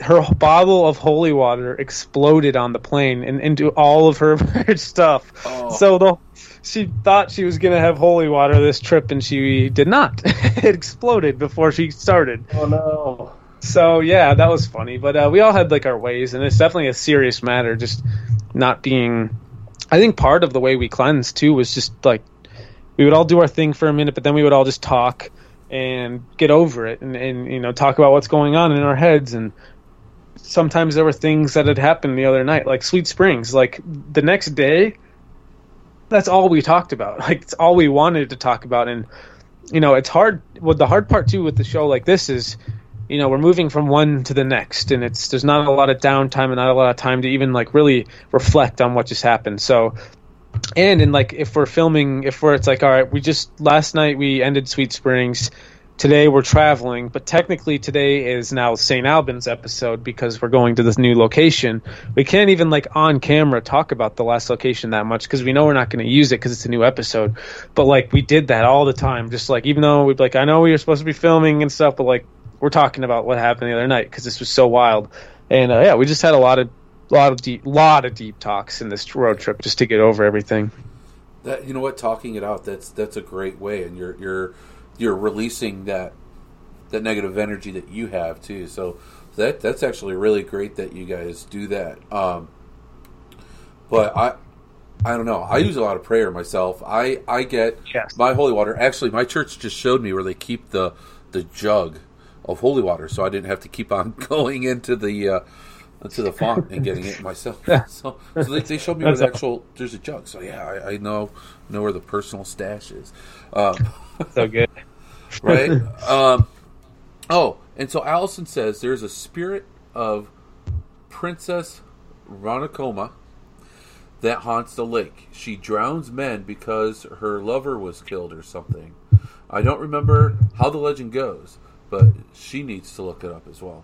her bottle of holy water exploded on the plane and into all of her stuff Oh. so the she thought she was gonna have holy water this trip and she did not it exploded before she started oh no! so yeah, that was funny. But uh, we all had like our ways, and it's definitely a serious matter. Just not being. I think part of the way we cleanse too was just like we would all do our thing for a minute, but then we would all just talk and get over it, and, and you know talk about what's going on in our heads. And sometimes there were things that had happened the other night, like Sweet Springs. Like the next day, that's all we talked about. Like it's all we wanted to talk about, and you know it's hard. Well, the hard part too with the show like this is you know we're moving from one to the next and it's there's not a lot of downtime and not a lot of time to even like really reflect on what just happened so and in like if we're filming if we're it's like all right we just last night we ended sweet springs today we're traveling but technically today is now st albans episode because we're going to this new location we can't even like on camera talk about the last location that much because we know we're not going to use it because it's a new episode but like we did that all the time just like even though we'd like i know we were supposed to be filming and stuff but like we're talking about what happened the other night because this was so wild. And uh, yeah, we just had a lot of lot of deep lot of deep talks in this road trip just to get over everything. That you know what, talking it out that's that's a great way, and you're you're you're releasing that that negative energy that you have too. So that that's actually really great that you guys do that. Um, but I I don't know. I use a lot of prayer myself. I I get Yes. my holy water. Actually, my church just showed me where they keep the the jug of holy water, so I didn't have to keep on going into the uh, into the font and getting it myself. So, so they, they showed me where the actual there's a jug. So yeah, I, I know know where the personal stash is. Um, So good. right? um, oh, and so Allison says there's a spirit of Princess Ronacoma that haunts the lake. She drowns men because her lover was killed or something. I don't remember how the legend goes, but she needs to look it up as well.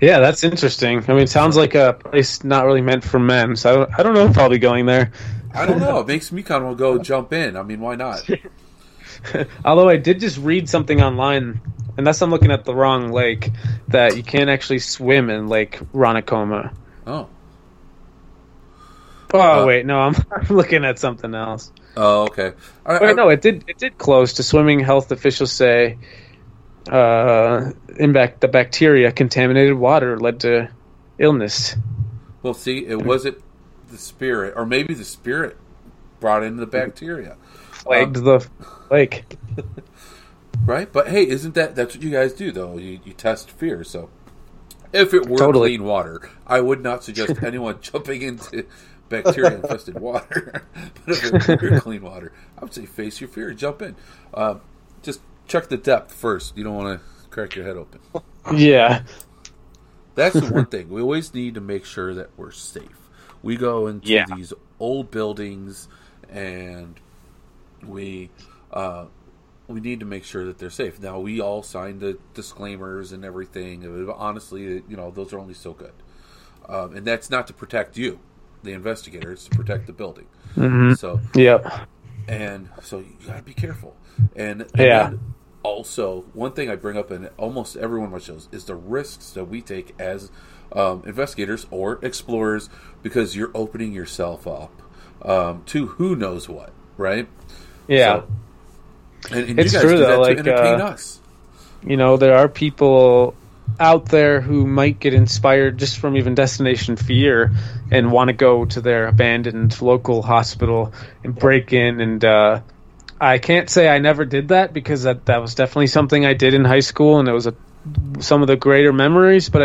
Yeah, that's interesting. I mean, it sounds like a place not really meant for men. So I don't, I don't know if I'll be going there. I don't know. It makes me kind of want to go jump in. I mean, why not? Although I did just read something online, unless I'm looking at the wrong lake, that you can't actually swim in Lake Ronacoma. Oh, Oh Uh, wait, no, I'm, I'm looking at something else. oh, okay. I, I- no, it did it did close to swimming. Health officials say, uh, in back the bacteria contaminated water led to illness. Well, see, it wasn't the spirit, or maybe the spirit brought in the bacteria. Plagued the lake. Right? But hey, isn't that that's what you guys do though? You you test fear. So if it were Totally. clean water, I would not suggest anyone jumping into bacteria infested water. but if it were clean water, I would say face your fear, jump in. Uh, just check the depth first. You don't want to crack your head open. Yeah, That's the one thing. We always need to make sure that we're safe. We go into Yeah. these old buildings and we uh, we need to make sure that they're safe. Now we all signed the disclaimers and everything. Honestly, you know those are only so good, um, and that's not to protect you, the investigator. It's to protect the building. So yep. and so you gotta be careful. And, and Yeah. also, one thing I bring up in almost every one of my shows is the risks that we take as um, investigators or explorers because you're opening yourself up um, to who knows what, right? Yeah. So- and, and It's you guys true, do that though, to like, entertain uh, us. you know there are people out there who might get inspired just from even destination fear and want to go to their abandoned local hospital and break in and uh, i can't say i never did that because that, that was definitely something i did in high school and it was a, some of the greater memories but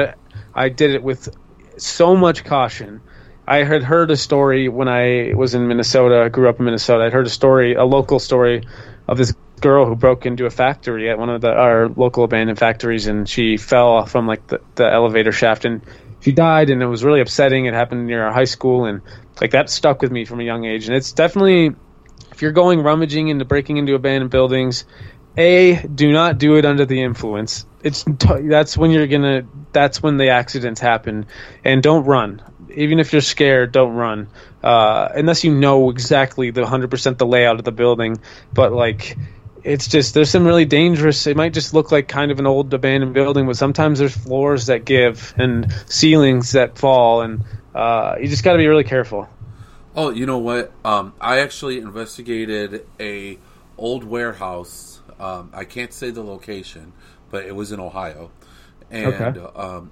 I, I did it with so much caution I had heard a story when I was in Minnesota. I grew up in Minnesota. I'd heard a story, a local story, of this girl who broke into a factory at one of the our local abandoned factories, and she fell from like the, the elevator shaft, and she died. And it was really upsetting. It happened near our high school, and like that stuck with me from a young age. And it's definitely if you're going rummaging into breaking into abandoned buildings, a do not do it under the influence. It's that's when you're gonna that's when the accidents happen, and don't run. Even if you're scared, don't run uh, unless you know exactly the 100% the layout of the building. But like, it's just there's some really dangerous. It might just look like kind of an old abandoned building, but sometimes there's floors that give and ceilings that fall, and uh, you just got to be really careful. Oh, you know what? Um, I actually investigated a old warehouse. Um, I can't say the location, but it was in Ohio, and Okay. um,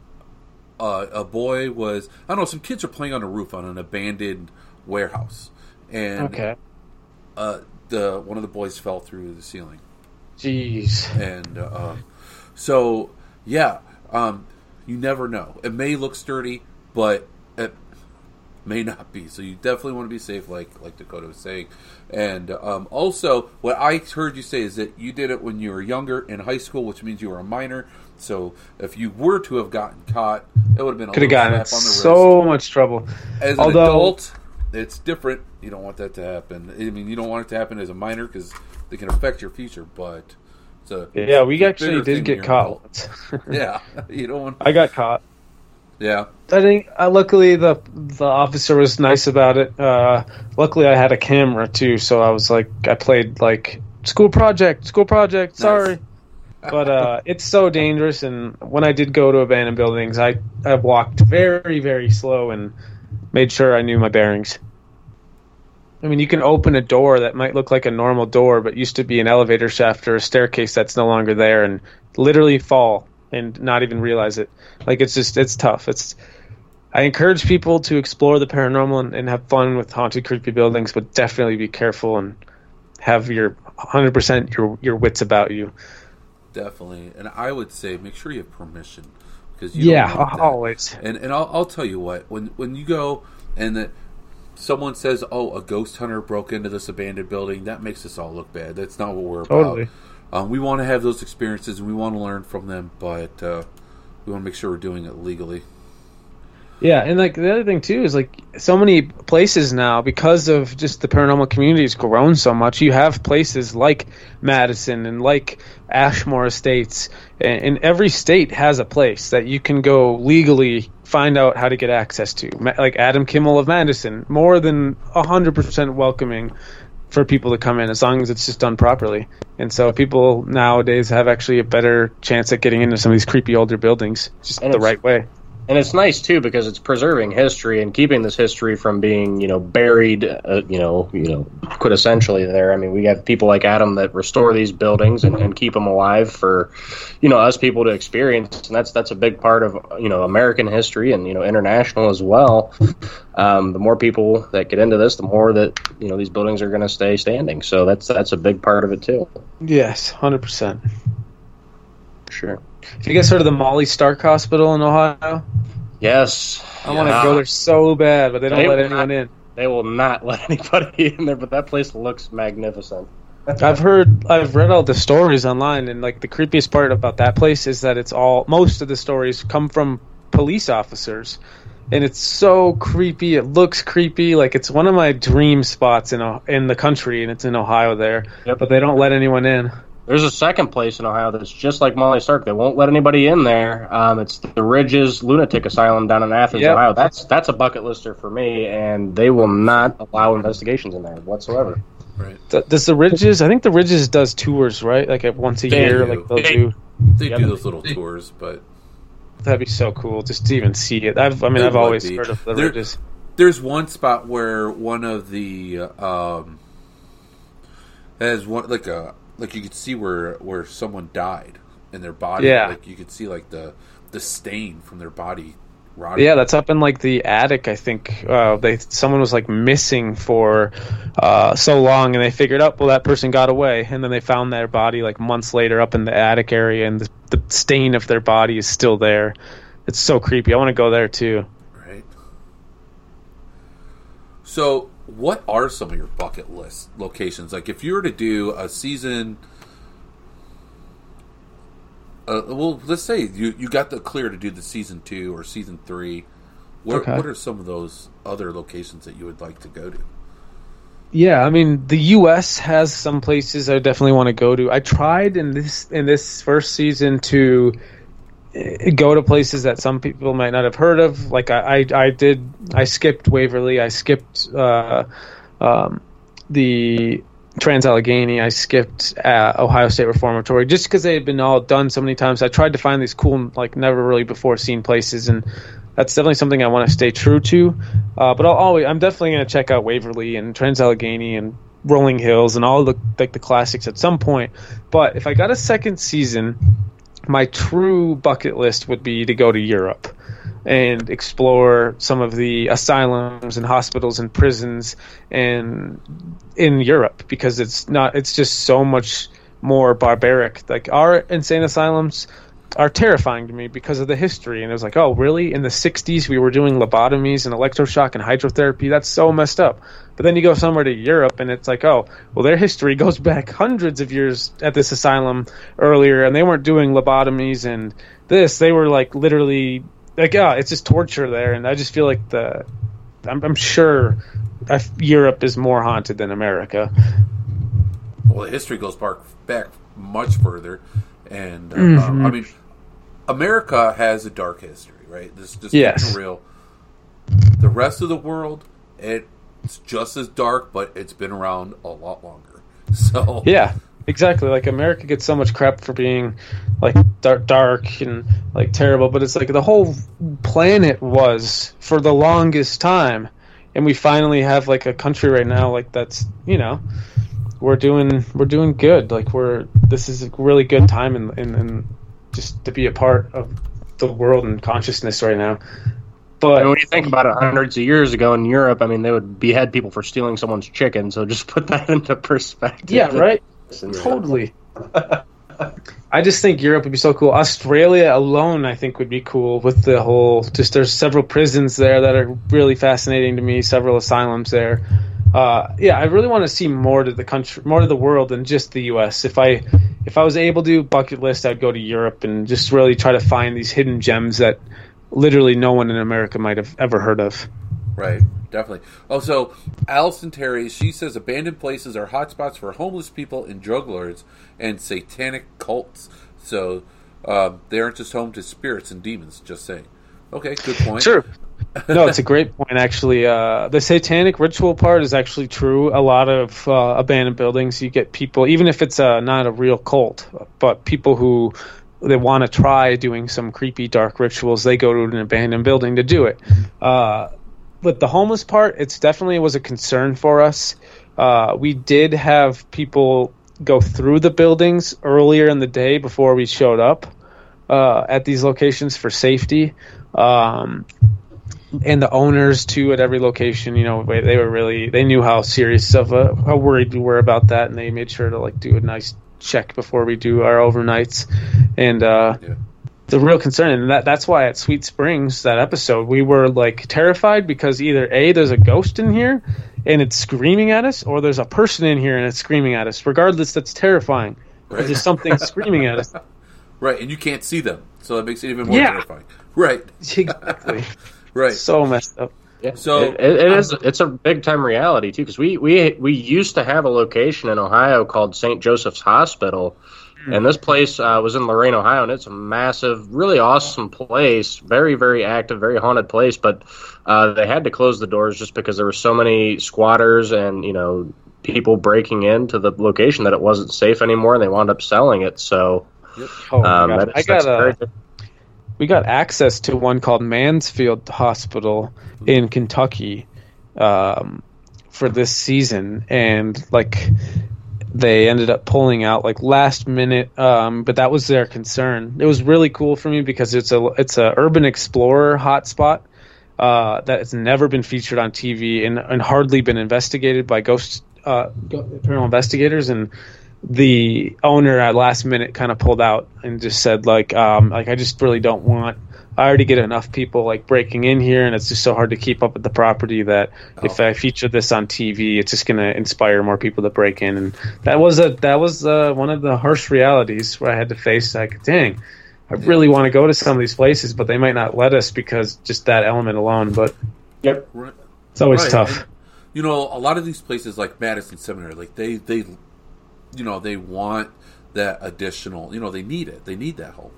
uh, a boy was I don't know some kids are playing on a roof on an abandoned warehouse, and Okay. uh, the one of the boys fell through the ceiling, Jeez. and uh, so yeah, um, you never know. It may look sturdy, but it may not be. So you definitely want to be safe, like like Dakota was saying. And um, also, what I heard you say is that you did it when you were younger in high school, which means you were a minor. So if you were to have gotten caught, it would have been a Could have gotten on the wrist. so much trouble. As an adult, it's different. You don't want that to happen. I mean, you don't want it to happen as a minor because they can affect your future. But it's a Yeah, we actually did get caught. Yeah, you don't want. I got caught. Yeah, I think uh, luckily the the officer was nice about it. Uh, luckily, I had a camera too, so I was like, I played like school project, school project. Sorry, but uh, it's so dangerous. And when I did go to abandoned buildings, I I walked very very slow and made sure I knew my bearings. I mean, you can open a door that might look like a normal door, but used to be an elevator shaft or a staircase that's no longer there, and literally fall and not even realize it. Like it's just it's tough. It's I encourage people to explore the paranormal and, and have fun with haunted, creepy buildings, but definitely be careful and have your 100% your your wits about you. Definitely. And I would say make sure you have permission because you Yeah, always. And and I'll, I'll tell you what when when you go and that someone says, "Oh, a ghost hunter broke into this abandoned building," that makes us all look bad. That's not what we're about. Um, we want to have those experiences and we want to learn from them, but uh, we want to make sure we're doing it legally. Yeah, and like the other thing too is like so many places now because of just the paranormal community has grown so much. You have places like Madison and like Ashmore Estates, and, and every state has a place that you can go legally find out how to get access to. Like Adam Kimmel of Madison, more than hundred percent welcoming for people to come in as long as it's just done properly. And so people nowadays have actually a better chance at getting into some of these creepy older buildings just And the right way. And it's nice too because it's preserving history and keeping this history from being you know buried uh, you know you know quintessentially there. I mean we have people like adam that restore these buildings and, and keep them alive for you know us people to experience. And that's that's a big part of you know american history and you know international as well. Um, the more people that get into this the more that you know these buildings are going to stay standing. So that's that's a big part of it too. Yes, hundred percent. sure Have you guys heard of the Molly Stark Hospital in Ohio? yes I want to go there so bad, but they don't They let anyone not- in. they will not let anybody in there but that place looks magnificent I've heard, I've read all the stories online, and like the creepiest part about that place is that it's all most of the stories come from police officers, and it's so creepy. It looks creepy. Like it's one of my dream spots in in the country, and it's in Ohio there. Yep. But they don't let anyone in. There's a second place in Ohio that's just like Molly Stark. They won't let anybody in there. Um, it's the Ridges Lunatic Asylum down in Athens, Yep. Ohio. That's that's a bucket lister for me, and they will not allow investigations in there whatsoever. Right? Does the Ridges? I think the Ridges does tours, right? Like once a They year, do. like they'll They- do. They Yep. do those little tours, but That'd be so cool just to even see it. I've, I mean, It I've always be. heard of the There- Ridges. there's one spot where one of the um, has one like a like you could see where where someone died in their body. Yeah. like you could see like the the stain from their body rotting. Yeah, that's up in like the attic. I think uh, they someone was like missing for uh, so long, and they figured out well that person got away, and then they found their body like months later up in the attic area, and the, the stain of their body is still there. It's so creepy. I want to go there too. right. So, what are some of your bucket list locations? Like, if you were to do a season, uh, well, let's say you you got the clear to do the season two or season three. What Okay. what are some of those other locations that you would like to go to? Yeah, I mean the U.S. has some places I definitely want to go to. I tried in this in this first season to go to places that some people might not have heard of. Like I, I, I did, I skipped Waverly, I skipped uh, um, the Trans Allegheny, I skipped uh, Ohio State Reformatory, just because they had been all done so many times. I tried to find these cool, like never really before seen places, and that's definitely something I want to stay true to. Uh, but I'll always, I'm definitely going to check out Waverly and Trans Allegheny and Rolling Hills and all the like the classics at some point. But if I got a second season, my true bucket list would be to go to Europe and explore some of the asylums and hospitals and prisons and in Europe because it's not it's just so much more barbaric. Like our insane asylums are terrifying to me because of the history. And it was like, oh, really? In the 60s, we were doing lobotomies and electroshock and hydrotherapy. That's so messed up. But then you go somewhere to Europe, and it's like, oh, well, their history goes back hundreds of years at this asylum earlier, and they weren't doing lobotomies and this. They were like literally, like, yeah, oh, it's just torture there. And I just feel like the, I'm, I'm sure Europe is more haunted than America. Well, the history goes back, back much further. And uh, mm-hmm. I mean, America has a dark history, right? This just yes. real. The rest of the world, it's just as dark, but it's been around a lot longer. So yeah, exactly. Like America gets so much crap for being like dark, dark and like terrible, but it's like the whole planet was for the longest time, and we finally have like a country right now like that's you know we're doing we're doing good. Like we're this is a really good time and and, and just to be a part of the world and consciousness right now. But and when you think about it, hundreds of years ago in Europe, I mean, they would behead people for stealing someone's chicken. So just put that into perspective. Yeah, right. Totally. I just think Europe would be so cool. Australia alone, I think, would be cool with the whole. Just there's several prisons there that are really fascinating to me. Several asylums there uh, yeah, I really want to see more to the country, more to the world than just the U.S. If I if I was able to bucket list, I'd go to Europe and just really try to find these hidden gems that literally no one in America might have ever heard of. Right, definitely. Also, Allison Terry, she says abandoned places are hotspots for homeless people and drug lords and satanic cults. So uh, they aren't just home to spirits and demons. Just saying. Okay, good point. Sure. no, it's a great point. Actually, uh, the satanic ritual part is actually true. A lot of uh, abandoned buildings, you get people, even if it's uh, not a real cult, but people who they want to try doing some creepy dark rituals, they go to an abandoned building to do it. Uh, but the homeless part, it's definitely was a concern for us. Uh, we did have people go through the buildings earlier in the day before we showed up uh, at these locations for safety. Um, and the owners too at every location. You know, they were really they knew how serious of a how worried we were about that, and they made sure to like do a nice check before we do our overnights. And uh, yeah. the real concern, and that that's why at Sweet Springs that episode we were like terrified because either a there's a ghost in here and it's screaming at us, or there's a person in here and it's screaming at us. Regardless, that's terrifying. Right. There's something screaming at us. Right, and you can't see them, so that makes it even more yeah. terrifying. Right, exactly. Right. So messed up. Yeah. So it, it is. It's a big time reality too, because we we we used to have a location in Ohio called St. Joseph's Hospital, mm. and this place uh, was in Lorain, Ohio, and it's a massive, really awesome place, very very active, very haunted place. But uh, they had to close the doors just because there were so many squatters and you know people breaking into the location that it wasn't safe anymore, and they wound up selling it. So. Yep. Oh um, I got a, we got access to one called Mansfield Hospital in Kentucky um, for this season, and like they ended up pulling out like last minute, um, but that was their concern. It was really cool for me because it's a it's a urban explorer hotspot uh, that has never been featured on TV and, and hardly been investigated by ghost uh, paranormal investigators and the owner at last minute kind of pulled out and just said like um, like I just really don't want I already get enough people like breaking in here and it's just so hard to keep up with the property that oh. if I feature this on TV it's just going to inspire more people to break in and that was a that was uh, one of the harsh realities where I had to face like dang I really want to go to some of these places but they might not let us because just that element alone but yep it's always right. tough you know a lot of these places like Madison Seminary like they they you know they want that additional you know they need it they need that help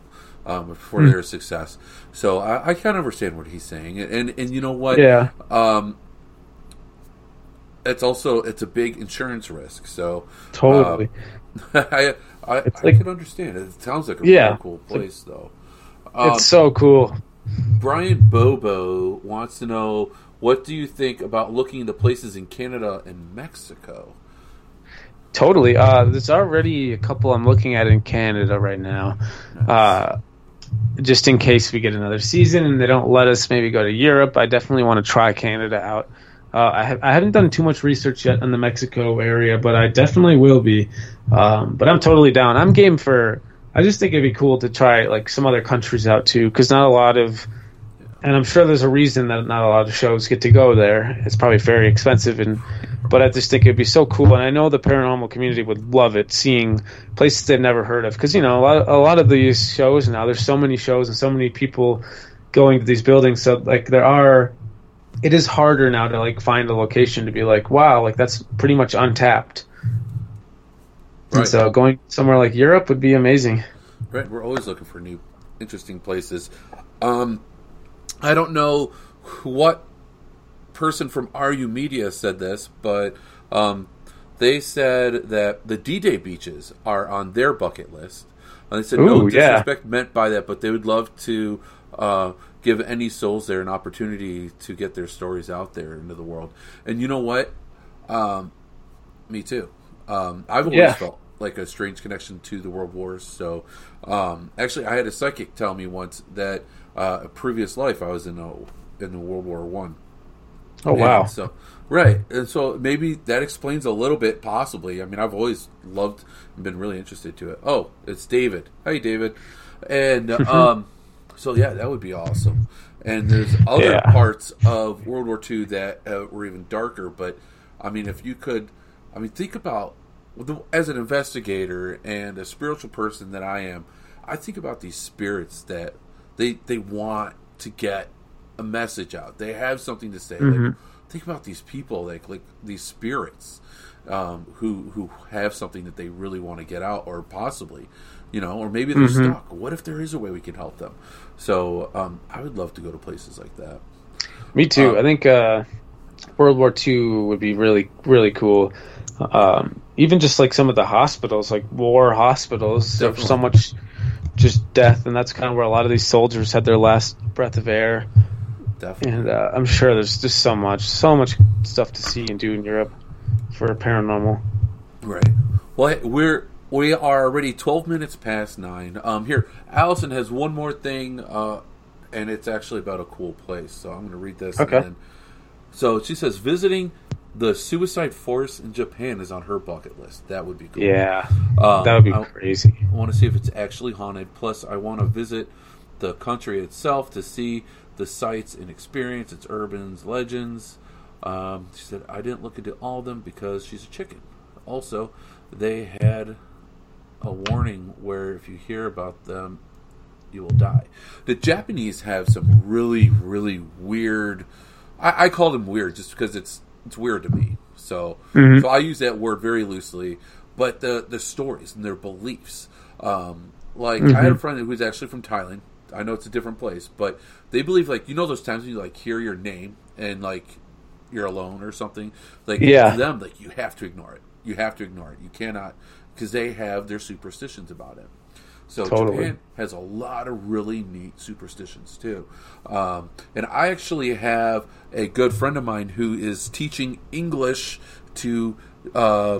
um, for mm. their success so I, I kind of understand what he's saying and and you know what yeah um, it's also it's a big insurance risk so totally um, I I, I like, can understand it. It sounds like a yeah, really cool place though. Um, it's so cool. Brian Bobo wants to know what do you think about looking into places in Canada and Mexico? Totally. Uh, there's already a couple I'm looking at in Canada right now. Uh, just in case we get another season and they don't let us maybe go to Europe, I definitely want to try Canada out. Uh, I, ha- I haven't done too much research yet on the Mexico area, but I definitely will be. Um, but I'm totally down. I'm game for. I just think it'd be cool to try like some other countries out too, because not a lot of, and I'm sure there's a reason that not a lot of shows get to go there. It's probably very expensive, and but I just think it'd be so cool, and I know the paranormal community would love it, seeing places they've never heard of, because you know a lot, a lot of these shows now. There's so many shows and so many people going to these buildings, so like there are it is harder now to like find a location to be like, wow, like that's pretty much untapped. And Right. so going somewhere like Europe would be amazing. Right, we're always looking for new, interesting places. Um, I don't know what person from RU Media said this, but um, they said that the D-Day beaches are on their bucket list. And they said no Ooh, yeah. disrespect meant by that, but they would love to uh, give any souls there an opportunity to get their stories out there into the world. And you know what? Um, me too. Um, I've always Yeah. felt like a strange connection to the World Wars. So, um, actually, I had a psychic tell me once that uh, a previous life I was in a in the World War One. Oh wow. So right, and so maybe that explains a little bit, possibly. I mean, I've always loved and been really interested to it. Oh, it's David. Hey, David. And um, so yeah, that would be awesome. And there's other Yeah. parts of World War II that uh, were even darker. But I mean, if you could, I mean, think about as an investigator and a spiritual person that I am. I think about these spirits that they they want to get a message out. They have something to say. Like, think about these people, like like these spirits, um, who who have something that they really want to get out, or possibly, you know, or maybe they're stuck. What if there is a way we can help them? So um, I would love to go to places like that. Me too. Um, I think uh, World War II would be really, really cool. Um, even just like some of the hospitals, like war hospitals, there's so much just death, and that's kind of where a lot of these soldiers had their last breath of air. Definitely. And uh, I'm sure there's just so much, so much stuff to see and do in Europe for paranormal. Right. Well, we're we are already twelve minutes past nine. Um, here, Allison has one more thing, uh, and it's actually about a cool place. So I'm going to read this. Okay. And then, so she says visiting the Suicide Forest in Japan is on her bucket list. That would be cool. Yeah, Um, that would be I- crazy. I want to see if it's actually haunted. Plus, I want to visit the country itself to see the sights and experience its urbans, legends. Um, she said, I didn't look into all of them because she's a chicken. Also, they had a warning where if you hear about them, you will die. The Japanese have some really, really weird. I, I call them weird just because it's it's weird to me. So, so I use that word very loosely. But the the stories and their beliefs, um, like I had a friend who was actually from Thailand. I know it's a different place, but they believe like you know those times when you like hear your name and like you're alone or something. Like Yeah. to them, like you have to ignore it. You have to ignore it. You cannot because they have their superstitions about it. So Totally. Japan has a lot of really neat superstitions too. Um, and I actually have a good friend of mine who is teaching English to uh,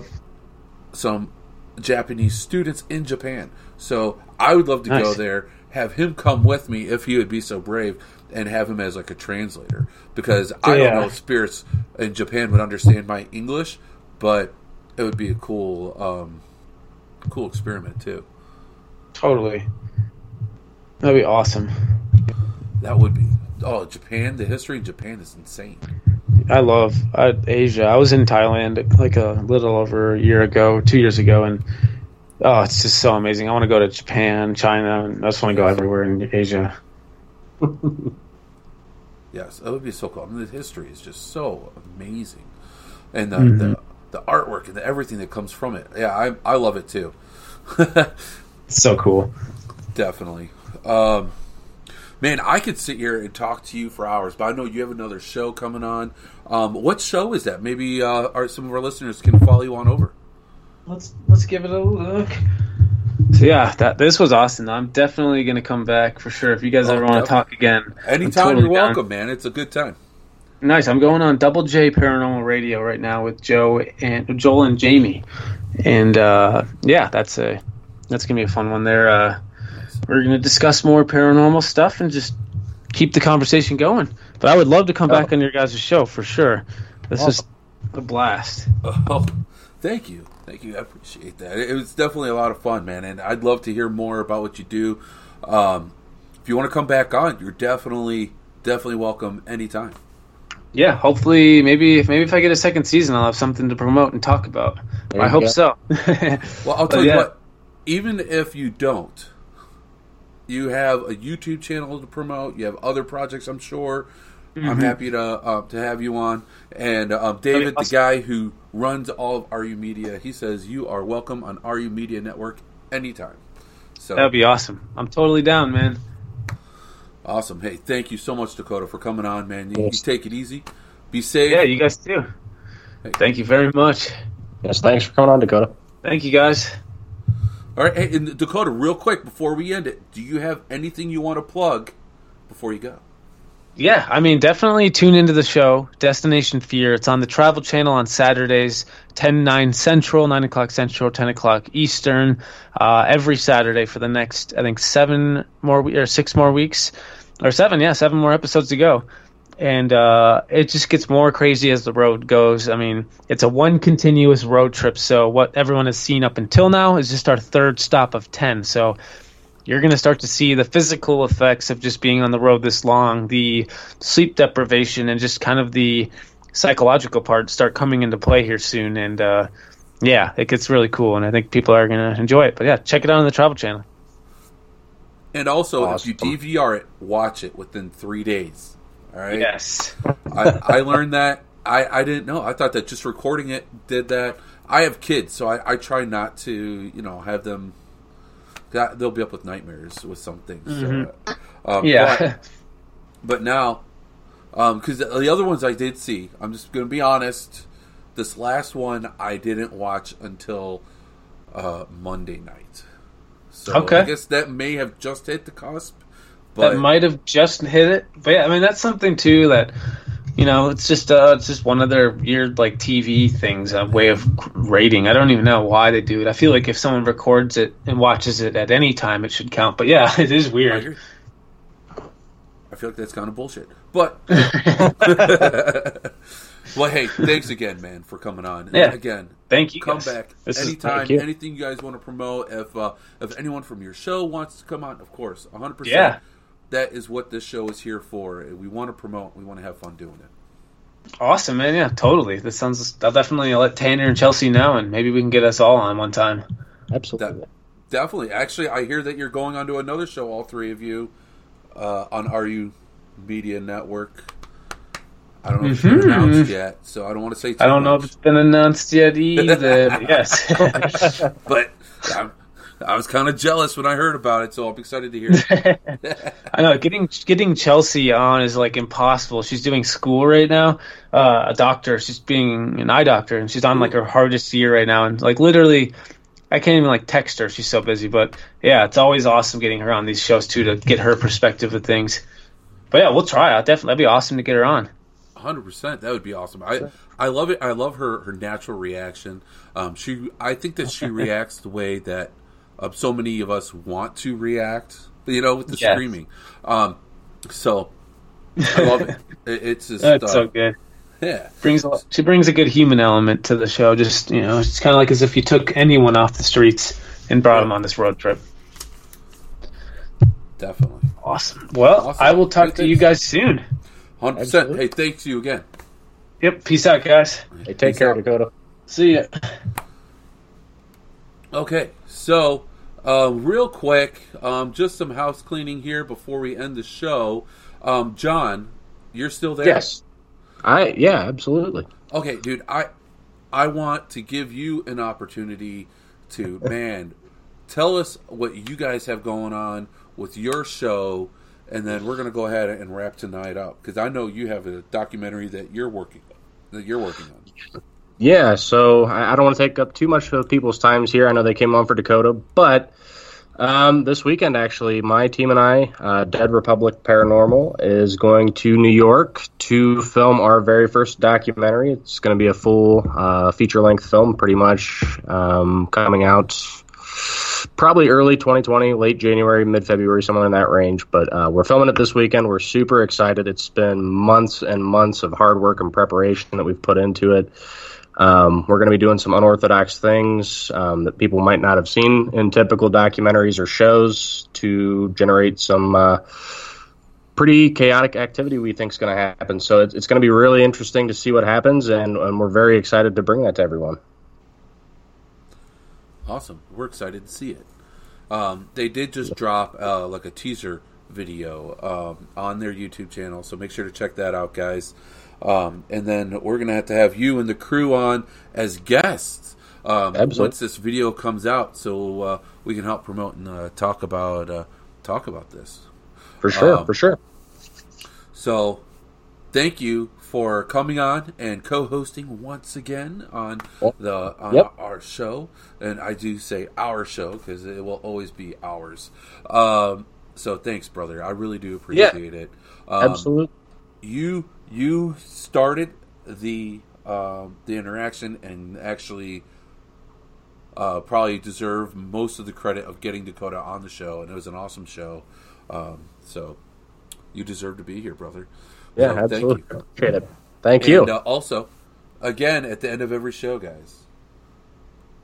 some Japanese students in Japan. So I would love to go there, have him come with me if he would be so brave, and have him as like a translator. Because I don't know if spirits in Japan would understand my English, but it would be a cool, um, cool experiment too. Totally, that'd be awesome. That would be. Oh, Japan! The history in Japan is insane. I love uh, Asia. I was in Thailand like a little over a year ago, two years ago, and oh, it's just so amazing. I want to go to Japan, China, and I just want to go everywhere in Asia. Yes, that would be so cool. I mean, the history is just so amazing, and the the, the artwork and the, everything that comes from it. Yeah, I I love it too. It's so cool. Definitely. Um, man, I could sit here and talk to you for hours, but I know you have another show coming on. Um, what show is that? Maybe uh, our, some of our listeners can follow you on over. Let's let's give it a look. So yeah, that this was awesome. I'm definitely gonna come back for sure. If you guys Oh, ever want to talk again, Anytime totally you're down. welcome, man. It's a good time. Nice. I'm going on Double J Paranormal Radio right now with Joe and Joel and Jamie, and uh, yeah, that's a that's gonna be a fun one. There, uh, we're gonna discuss more paranormal stuff and just keep the conversation going. But I would love to come back on your guys' show for sure. This is a blast. Oh, thank you, thank you. I appreciate that. It was definitely a lot of fun, man, and I'd love to hear more about what you do. Um, if you want to come back on, you're definitely definitely welcome anytime. Yeah, hopefully, maybe if maybe if I get a second season, I'll have something to promote and talk about. I hope go. so. Well, I'll But tell you yeah. what. Even if you don't, you have a YouTube channel to promote. You have other projects. I'm sure. I'm happy to uh, to have you on. And um, David, the guy who runs all of RU Media, he says you are welcome on RU Media Network anytime. So That'd be awesome. I'm totally down, man. awesome. Hey, thank you so much, Dakota, for coming on, man. You, you take it easy. Be safe. Yeah, you guys too. Thank you very much. Yes, thanks for coming on, Dakota. Thank you guys. All right, hey, Dakota, real quick before we end it, do you have anything you want to plug before you go? Yeah, I mean, definitely tune into the show, Destination Fear. It's on the Travel Channel on Saturdays, 10, 9 Central, 9 o'clock Central, 10 o'clock Eastern, uh, every Saturday for the next, I think, seven more, or six more weeks. Or seven, yeah, seven more episodes to go. And uh, it just gets more crazy as the road goes. I mean, it's a one continuous road trip. So, what everyone has seen up until now is just our third stop of 10. So, you're going to start to see the physical effects of just being on the road this long, the sleep deprivation, and just kind of the psychological part start coming into play here soon. And uh, yeah, it gets really cool, and I think people are going to enjoy it. But yeah, check it out on the Travel Channel. And also, Awesome. if you DVR it, watch it within three days. All right. Yes. I, I learned that. I, I didn't know. I thought that just recording it did that. I have kids, so I, I try not to, you know, have them. That, they'll be up with nightmares with some things. So, uh, um, Yeah. But, but now, because the other ones I did see, I'm just going to be honest. This last one I didn't watch until uh, Monday night. So Okay. I guess that may have just hit the cusp. But that might have just hit it. But yeah, I mean that's something too that you know it's just uh, it's just one of their weird like TV things, a way of rating. I don't even know why they do it. I feel like if someone records it and watches it at any time, it should count. But yeah, it is weird. agree. I feel like that's kind of bullshit. But well, hey, thanks again, man, for coming on. Yeah. Again, Thank you. come guys. back This anytime. you. Anything you guys want to promote. If uh, if anyone from your show wants to come on, of course, hundred percent. Yeah. That is what this show is here for. We want to promote. We want to have fun doing it. Awesome, man. Yeah, totally. This sounds. I'll definitely let Tanner and Chelsea know, and maybe we can get us all on one time. Absolutely. That, definitely. Actually, I hear that you're going on to another show. All three of you uh, on RU Media Network. I don't know if it's been announced yet, so I don't want to say. Too Mm-hmm. I don't know if it's been announced yet either. yes. but I'm, I was kind of jealous when I heard about it, so I'm excited to hear. it. I know getting getting Chelsea on is like impossible. She's doing school right now, uh, a doctor. She's being an eye doctor, and she's on like her hardest year right now. And like literally, I can't even like text her. She's so busy. But yeah, it's always awesome getting her on these shows too to get her perspective of things. But yeah, we'll try. I'll definitely that'd be awesome to get her on. Hundred percent, that would be awesome. I I love it. I love her her natural reaction. Um, she I think that she reacts the way that uh, so many of us want to react. You know, with the Yes. screaming. Um, so I love it. it it's just That's uh, so good. yeah. Brings a, she brings a good human element to the show. Just you know, it's kind of like as if you took anyone off the streets and brought them on this road trip. Definitely, Awesome. Well, Awesome. I will talk Good to you guys soon. hundred percent. Hey, thanks you again. Yep. Peace out, guys. Hey, take Peace care, out. Dakota. See ya. Okay, so uh, real quick, um, just some house cleaning here before we end the show. Um, John, you're still there? Yes. I yeah, absolutely. Okay, dude, I I want to give you an opportunity to man tell us what you guys have going on with your show, and then we're gonna go ahead and wrap tonight up because I know you have a documentary that you're working that you're working on. Yeah, so I, don't want to take up too much of people's times here. I know they came on for Dakota, but Um, this weekend, actually, my team and I, uh, Dead Republic Paranormal, is going to New York to film our very first documentary. It's going to be a full uh, feature length film, pretty much um, coming out probably early 2020, late January, mid February, somewhere in that range. But uh, we're filming it this weekend. We're super excited. It's been months and months of hard work and preparation that we've put into it. Um, we're going to be doing some unorthodox things um, that people might not have seen in typical documentaries or shows to generate some uh, pretty chaotic activity we think is going to happen. So it's, it's going to be really interesting to see what happens, and, and we're very excited to bring that to everyone. Awesome. We're excited to see it. Um, they did just drop uh, like a teaser video um, on their YouTube channel, so make sure to check that out, guys. Um, and then we're gonna have to have you and the crew on as guests um, once this video comes out, so uh, we can help promote and uh, talk about uh, talk about this. For sure, um, for sure. So, thank you for coming on and co-hosting once again on the on yep. our show. And I do say our show because it will always be ours. Um, so thanks, brother. I really do appreciate yeah, it. Um, Absolutely. You you started the um, the interaction and actually uh, probably deserve most of the credit of getting Dakota on the show, and it was an awesome show. Um, so you deserve to be here, brother. Yeah, so, absolutely. Thank you. Appreciate it. Thank and, you. Uh, also, again, at the end of every show, guys,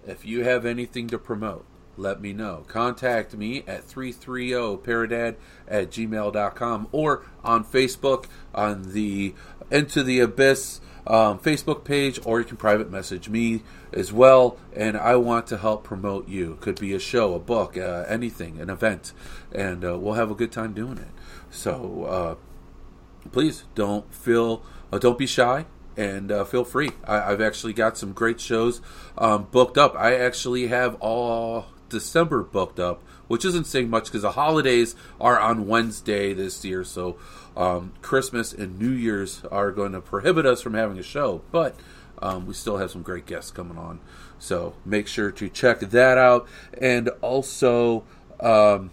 if you have anything to promote, let me know. Contact me at 330paradad at gmail.com or on Facebook on the Into the Abyss um, Facebook page, or you can private message me as well. And I want to help promote you. Could be a show, a book, uh, anything, an event, and uh, we'll have a good time doing it. So uh, please don't feel, uh, don't be shy and uh, feel free. I, have actually got some great shows um, booked up. I actually have all December booked up, which isn't saying much because the holidays are on Wednesday this year. So um, Christmas and New Year's are going to prohibit us from having a show, but um, we still have some great guests coming on. So make sure to check that out. And also, um,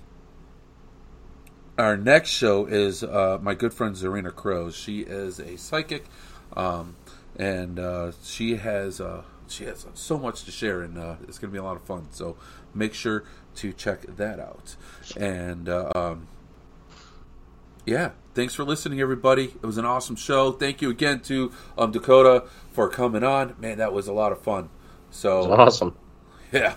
our next show is uh, my good friend Zarina Crows. She is a psychic, um, and uh, she has uh, she has so much to share, and uh, it's going to be a lot of fun. So make sure to check that out. And uh, um, yeah, thanks for listening, everybody. It was an awesome show. Thank you again to um, Dakota for coming on. Man, that was a lot of fun. So awesome. Yeah,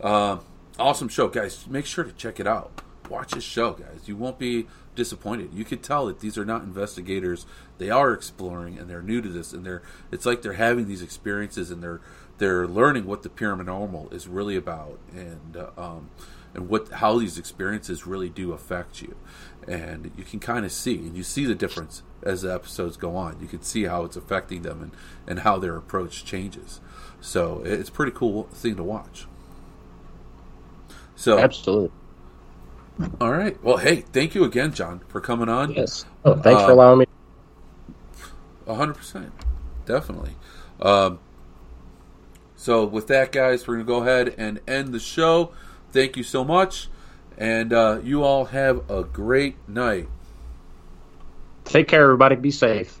um, awesome show, guys. Make sure to check it out. Watch this show, guys. You won't be disappointed. You could tell that these are not investigators. They are exploring and they're new to this, and they're it's like they're having these experiences and they're they're learning what the paranormal is really about and uh, um, and what how these experiences really do affect you. And you can kind of see and you see the difference as the episodes go on. You can see how it's affecting them and, and how their approach changes. So it's a pretty cool thing to watch. So absolutely. All right. Well hey thank you again john for coming on. Yes. Oh, thanks uh, for allowing me 100% definitely um, so, with that, guys, we're to go ahead and end the show. Thank you so much. And uh, you all have a great night. Take care, everybody. Be safe.